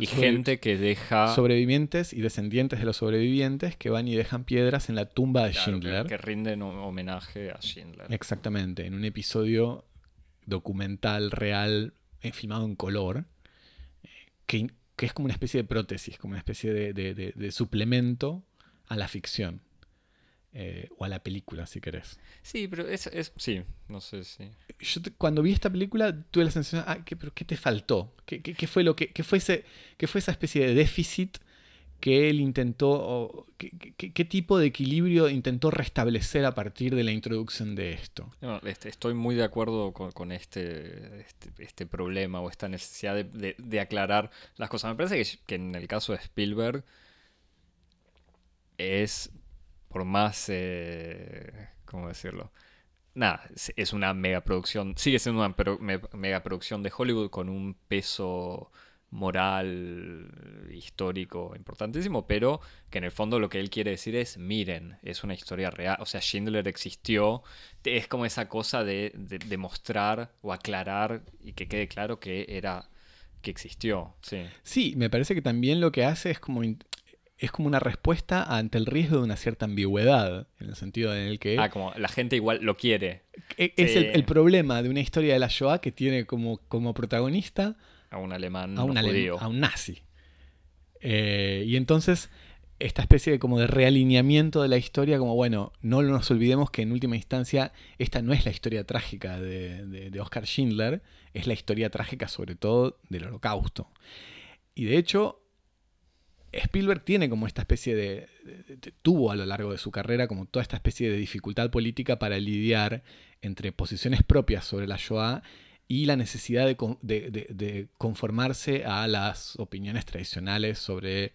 Speaker 1: y, gente que deja.
Speaker 2: Sobrevivientes y descendientes de los sobrevivientes que van y dejan piedras en la tumba de Schindler.
Speaker 1: Que, rinden homenaje a Schindler.
Speaker 2: Exactamente, en un episodio documental, real, eh, filmado en color, que, es como una especie de prótesis, como una especie de suplemento a la ficción. Eh, o a la película, si querés.
Speaker 1: Sí, pero es, es sí, no sé si.
Speaker 2: Yo cuando vi esta película tuve la sensación, ah, ¿qué, pero ¿qué te faltó? ¿Qué, qué, fue lo que, qué fue ese, qué fue esa especie de déficit que él intentó, qué, tipo de equilibrio intentó restablecer a partir de la introducción de esto?
Speaker 1: Este, estoy muy de acuerdo con, este, este, este, problema o esta necesidad de, de, aclarar las cosas. Me parece que, que en el caso de Spielberg es por más, eh, ¿cómo decirlo? Nada, es una megaproducción, sigue siendo una megaproducción de Hollywood con un peso moral, histórico importantísimo, pero que en el fondo lo que él quiere decir es, miren, es una historia real, o sea, Schindler existió, es como esa cosa de, demostrar o aclarar y que quede claro que era que existió, sí.
Speaker 2: Sí, me parece que también lo que hace es como es como una respuesta ante el riesgo de una cierta ambigüedad, en el sentido en el que...
Speaker 1: Ah, como la gente igual lo quiere.
Speaker 2: E, es el, problema de una historia de la Shoah que tiene como, como protagonista...
Speaker 1: A un alemán
Speaker 2: a un, a un nazi. Eh, y entonces esta especie de como de realineamiento de la historia, como bueno, no nos olvidemos que en última instancia esta no es la historia trágica de, de Oscar Schindler, es la historia trágica sobre todo del holocausto. Y de hecho, Spielberg tiene como esta especie de, tuvo a lo largo de su carrera como toda esta especie de dificultad política para lidiar entre posiciones propias sobre la Shoah y la necesidad de, conformarse a las opiniones tradicionales sobre,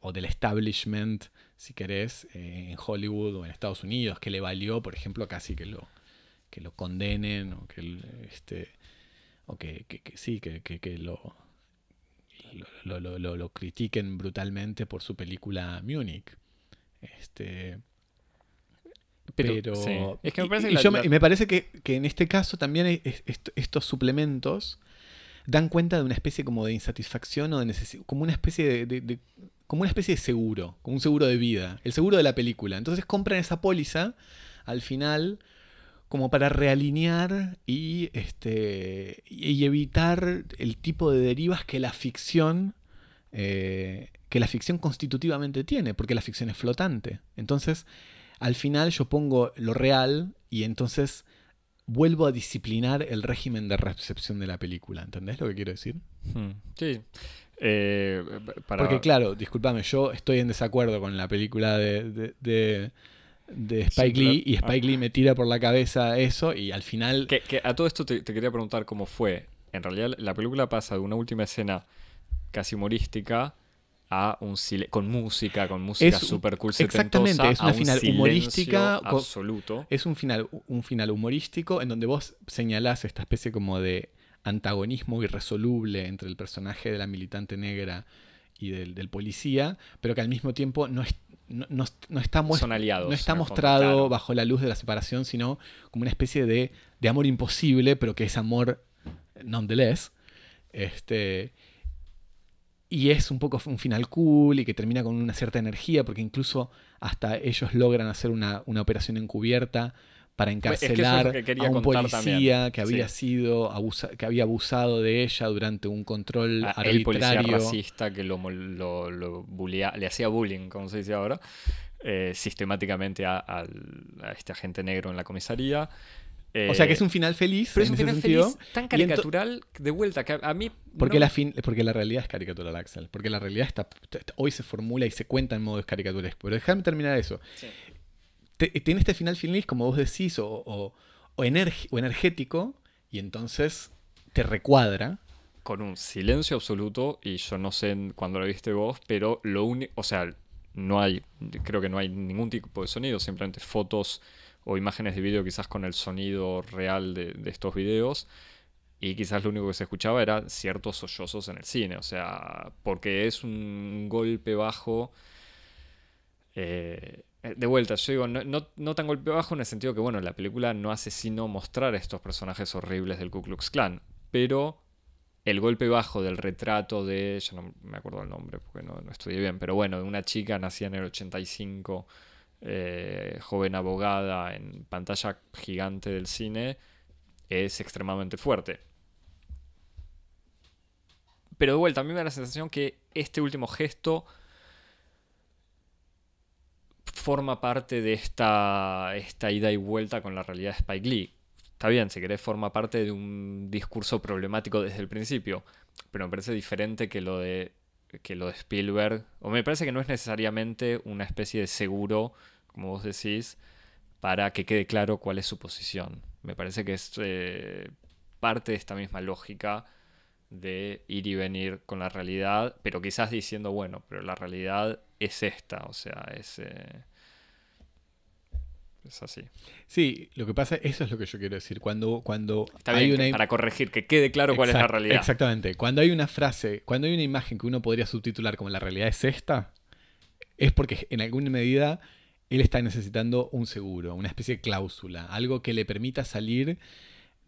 Speaker 2: o del establishment, si querés, en Hollywood o en Estados Unidos, que le valió, por ejemplo, casi que lo, que lo condenen o que, este, o que, sí, que, que lo lo, lo, critiquen brutalmente por su película Munich. Este, pero, es que me parece, y, me, parece que, en este caso también estos suplementos dan cuenta de una especie como de insatisfacción o de necesidad, como una especie de, como una especie de seguro, como un seguro de vida, el seguro de la película. Entonces compran esa póliza al final como para realinear y, este, y evitar el tipo de derivas que la ficción eh, que la ficción constitutivamente tiene, porque la ficción es flotante. Entonces, al final yo pongo lo real y entonces vuelvo a disciplinar el régimen de recepción de la película. ¿Entendés lo que quiero decir?
Speaker 1: Hmm. Sí. Eh,
Speaker 2: porque claro, discúlpame, yo estoy en desacuerdo con la película de de Spike Lee y Spike Lee me tira por la cabeza eso y al final...
Speaker 1: Que, a todo esto te, quería preguntar cómo fue. En realidad la película pasa de una última escena casi humorística a un con música, con música super cool
Speaker 2: Exactamente, es una final humorística
Speaker 1: absoluto.
Speaker 2: Es un final, un final humorístico en donde vos señalás esta especie como de antagonismo irresoluble entre el personaje de la militante negra y del, del policía, pero que al mismo tiempo no es, no, está, no está mostrado bajo la luz de la separación, sino como una especie de, amor imposible, pero que es amor nonetheless. Este, y es un poco un final cool y que termina con una cierta energía, porque incluso hasta ellos logran hacer una, una operación encubierta para encarcelar a un policía que había sido que había abusado de ella durante un control
Speaker 1: a
Speaker 2: arbitrario.
Speaker 1: El policía racista que lo, lo, le hacía bullying, como se dice ahora, eh, sistemáticamente a, a, este agente negro en la comisaría
Speaker 2: o sea que es un final feliz.
Speaker 1: Pero es un final feliz tan caricatural de vuelta que a, mí.
Speaker 2: Porque, la fin, porque la realidad es caricatural, Axel. Porque la realidad está, hoy se formula y se cuenta en modo caricaturesco. Pero déjame terminar eso. Tiene este final feliz, como vos decís, o, o, o, energético, y entonces te recuadra.
Speaker 1: Con un silencio absoluto, y yo no sé cuándo lo viste vos, pero lo único. O sea, no hay. Creo que no hay ningún tipo de sonido, simplemente fotos o imágenes de vídeo quizás con el sonido real de, estos videos. Y quizás lo único que se escuchaba era ciertos sollozos en el cine. O sea, porque es un golpe bajo. Eh, de vuelta, yo digo, no, no, tan golpe bajo en el sentido que, bueno, la película no hace sino mostrar estos personajes horribles del Ku Klux Klan. Pero el golpe bajo del retrato de. Yo no me acuerdo el nombre porque no, no estudié bien, pero bueno, de una chica nacida en el 85 eh, joven abogada en pantalla gigante del cine es extremadamente fuerte. Pero de vuelta, a mí me da la sensación que este último gesto forma parte de esta, esta ida y vuelta con la realidad de Spike Lee. Está bien, si querés, forma parte de un discurso problemático desde el principio, pero me parece diferente que lo de que lo de Spielberg, o me parece que no es necesariamente una especie de seguro, como vos decís, para que quede claro cuál es su posición. Me parece que es eh, parte de esta misma lógica de ir y venir con la realidad, pero quizás diciendo, bueno, pero la realidad es esta, o sea, es... Eh, es así.
Speaker 2: Sí, lo que pasa, eso es lo que yo quiero decir. Cuando, cuando
Speaker 1: hay una... para corregir, que quede claro cuál es la realidad.
Speaker 2: Exactamente. Cuando hay una frase, cuando hay una imagen que uno podría subtitular como la realidad es esta, es porque en alguna medida él está necesitando un seguro, una especie de cláusula, algo que le permita salir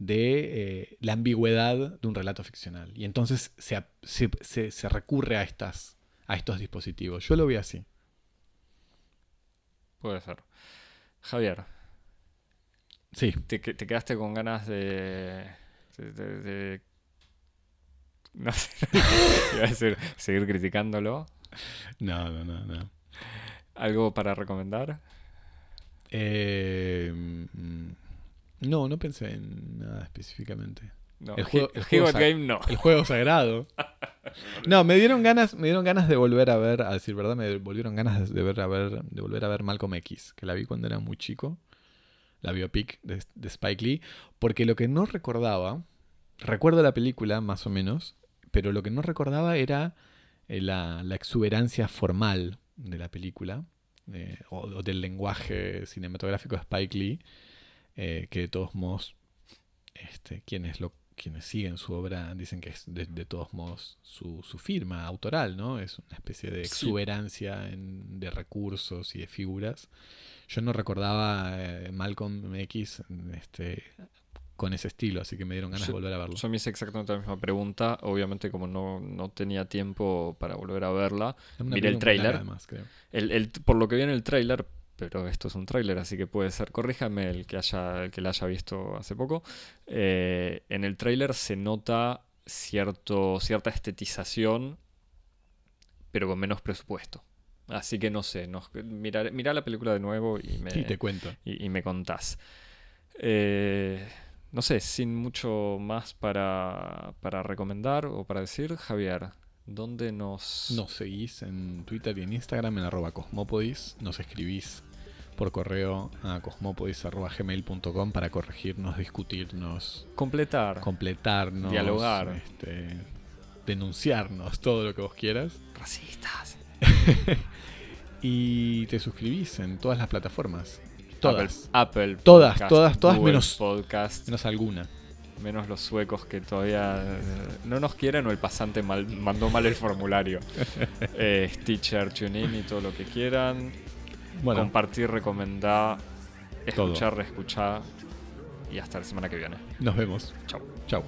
Speaker 2: de eh, la ambigüedad de un relato ficcional. Y entonces se, recurre a, estas, a estos dispositivos. Yo lo veo así.
Speaker 1: Puede ser. Javier.
Speaker 2: Sí.
Speaker 1: ¿Te, quedaste con ganas de, no sé, iba a decir, seguir criticándolo?
Speaker 2: No, no, no, no.
Speaker 1: ¿Algo para recomendar?
Speaker 2: Eh, no, no pensé en nada específicamente.
Speaker 1: el juego, el Game no.
Speaker 2: El juego sagrado. No, me dieron ganas, me dieron ganas de volver a ver, a decir verdad, me volvieron ganas de ver a ver, de volver a ver Malcolm X, que la vi cuando era muy chico, la biopic de, de Spike Lee, porque lo que no recordaba, recuerdo la película más o menos, pero lo que no recordaba era eh, la, la exuberancia formal de la película, eh, o, del lenguaje cinematográfico de Spike Lee, eh, que de todos modos, este, quienes, lo, quienes siguen su obra dicen que es de, todos modos su, firma autoral, ¿no? Es una especie de exuberancia de recursos y de figuras. Yo no recordaba eh, Malcolm X este, con ese estilo, así que me dieron ganas de volver a verlo.
Speaker 1: Yo me hice exactamente la misma pregunta, obviamente como no, no tenía tiempo para volver a verla, miré el trailer. El, por lo que vi en el trailer, pero esto es un trailer, así que puede ser, corríjame el que haya, el que la haya visto hace poco, eh, en el trailer se nota cierto, cierta estetización, pero con menos presupuesto. Así que no sé, no, mira, la película de nuevo y me,
Speaker 2: te cuento.
Speaker 1: Y, y me contás. Eh, no sé, sin mucho más para, para recomendar o para decir, Javier, ¿dónde nos...
Speaker 2: Nos seguís en Twitter y en Instagram en arroba cosmopodis, nos escribís por correo a cosmopodis.gmail.com para corregirnos, discutirnos,
Speaker 1: completar,
Speaker 2: completarnos,
Speaker 1: dialogar,
Speaker 2: este, denunciarnos, todo lo que vos quieras.
Speaker 1: Racistas.
Speaker 2: y te suscribís en todas las plataformas. Todas.
Speaker 1: Apple,
Speaker 2: todas, todas, todas menos
Speaker 1: podcast,
Speaker 2: menos alguna.
Speaker 1: Menos los suecos que todavía eh, no nos quieren o el pasante mandó mal el formulario. eh, Stitcher, TuneIn y todo lo que quieran. Bueno, Compartir, recomendar, escuchar, reescuchar. Y hasta la semana que viene.
Speaker 2: Nos vemos.
Speaker 1: Chau.
Speaker 2: Chau.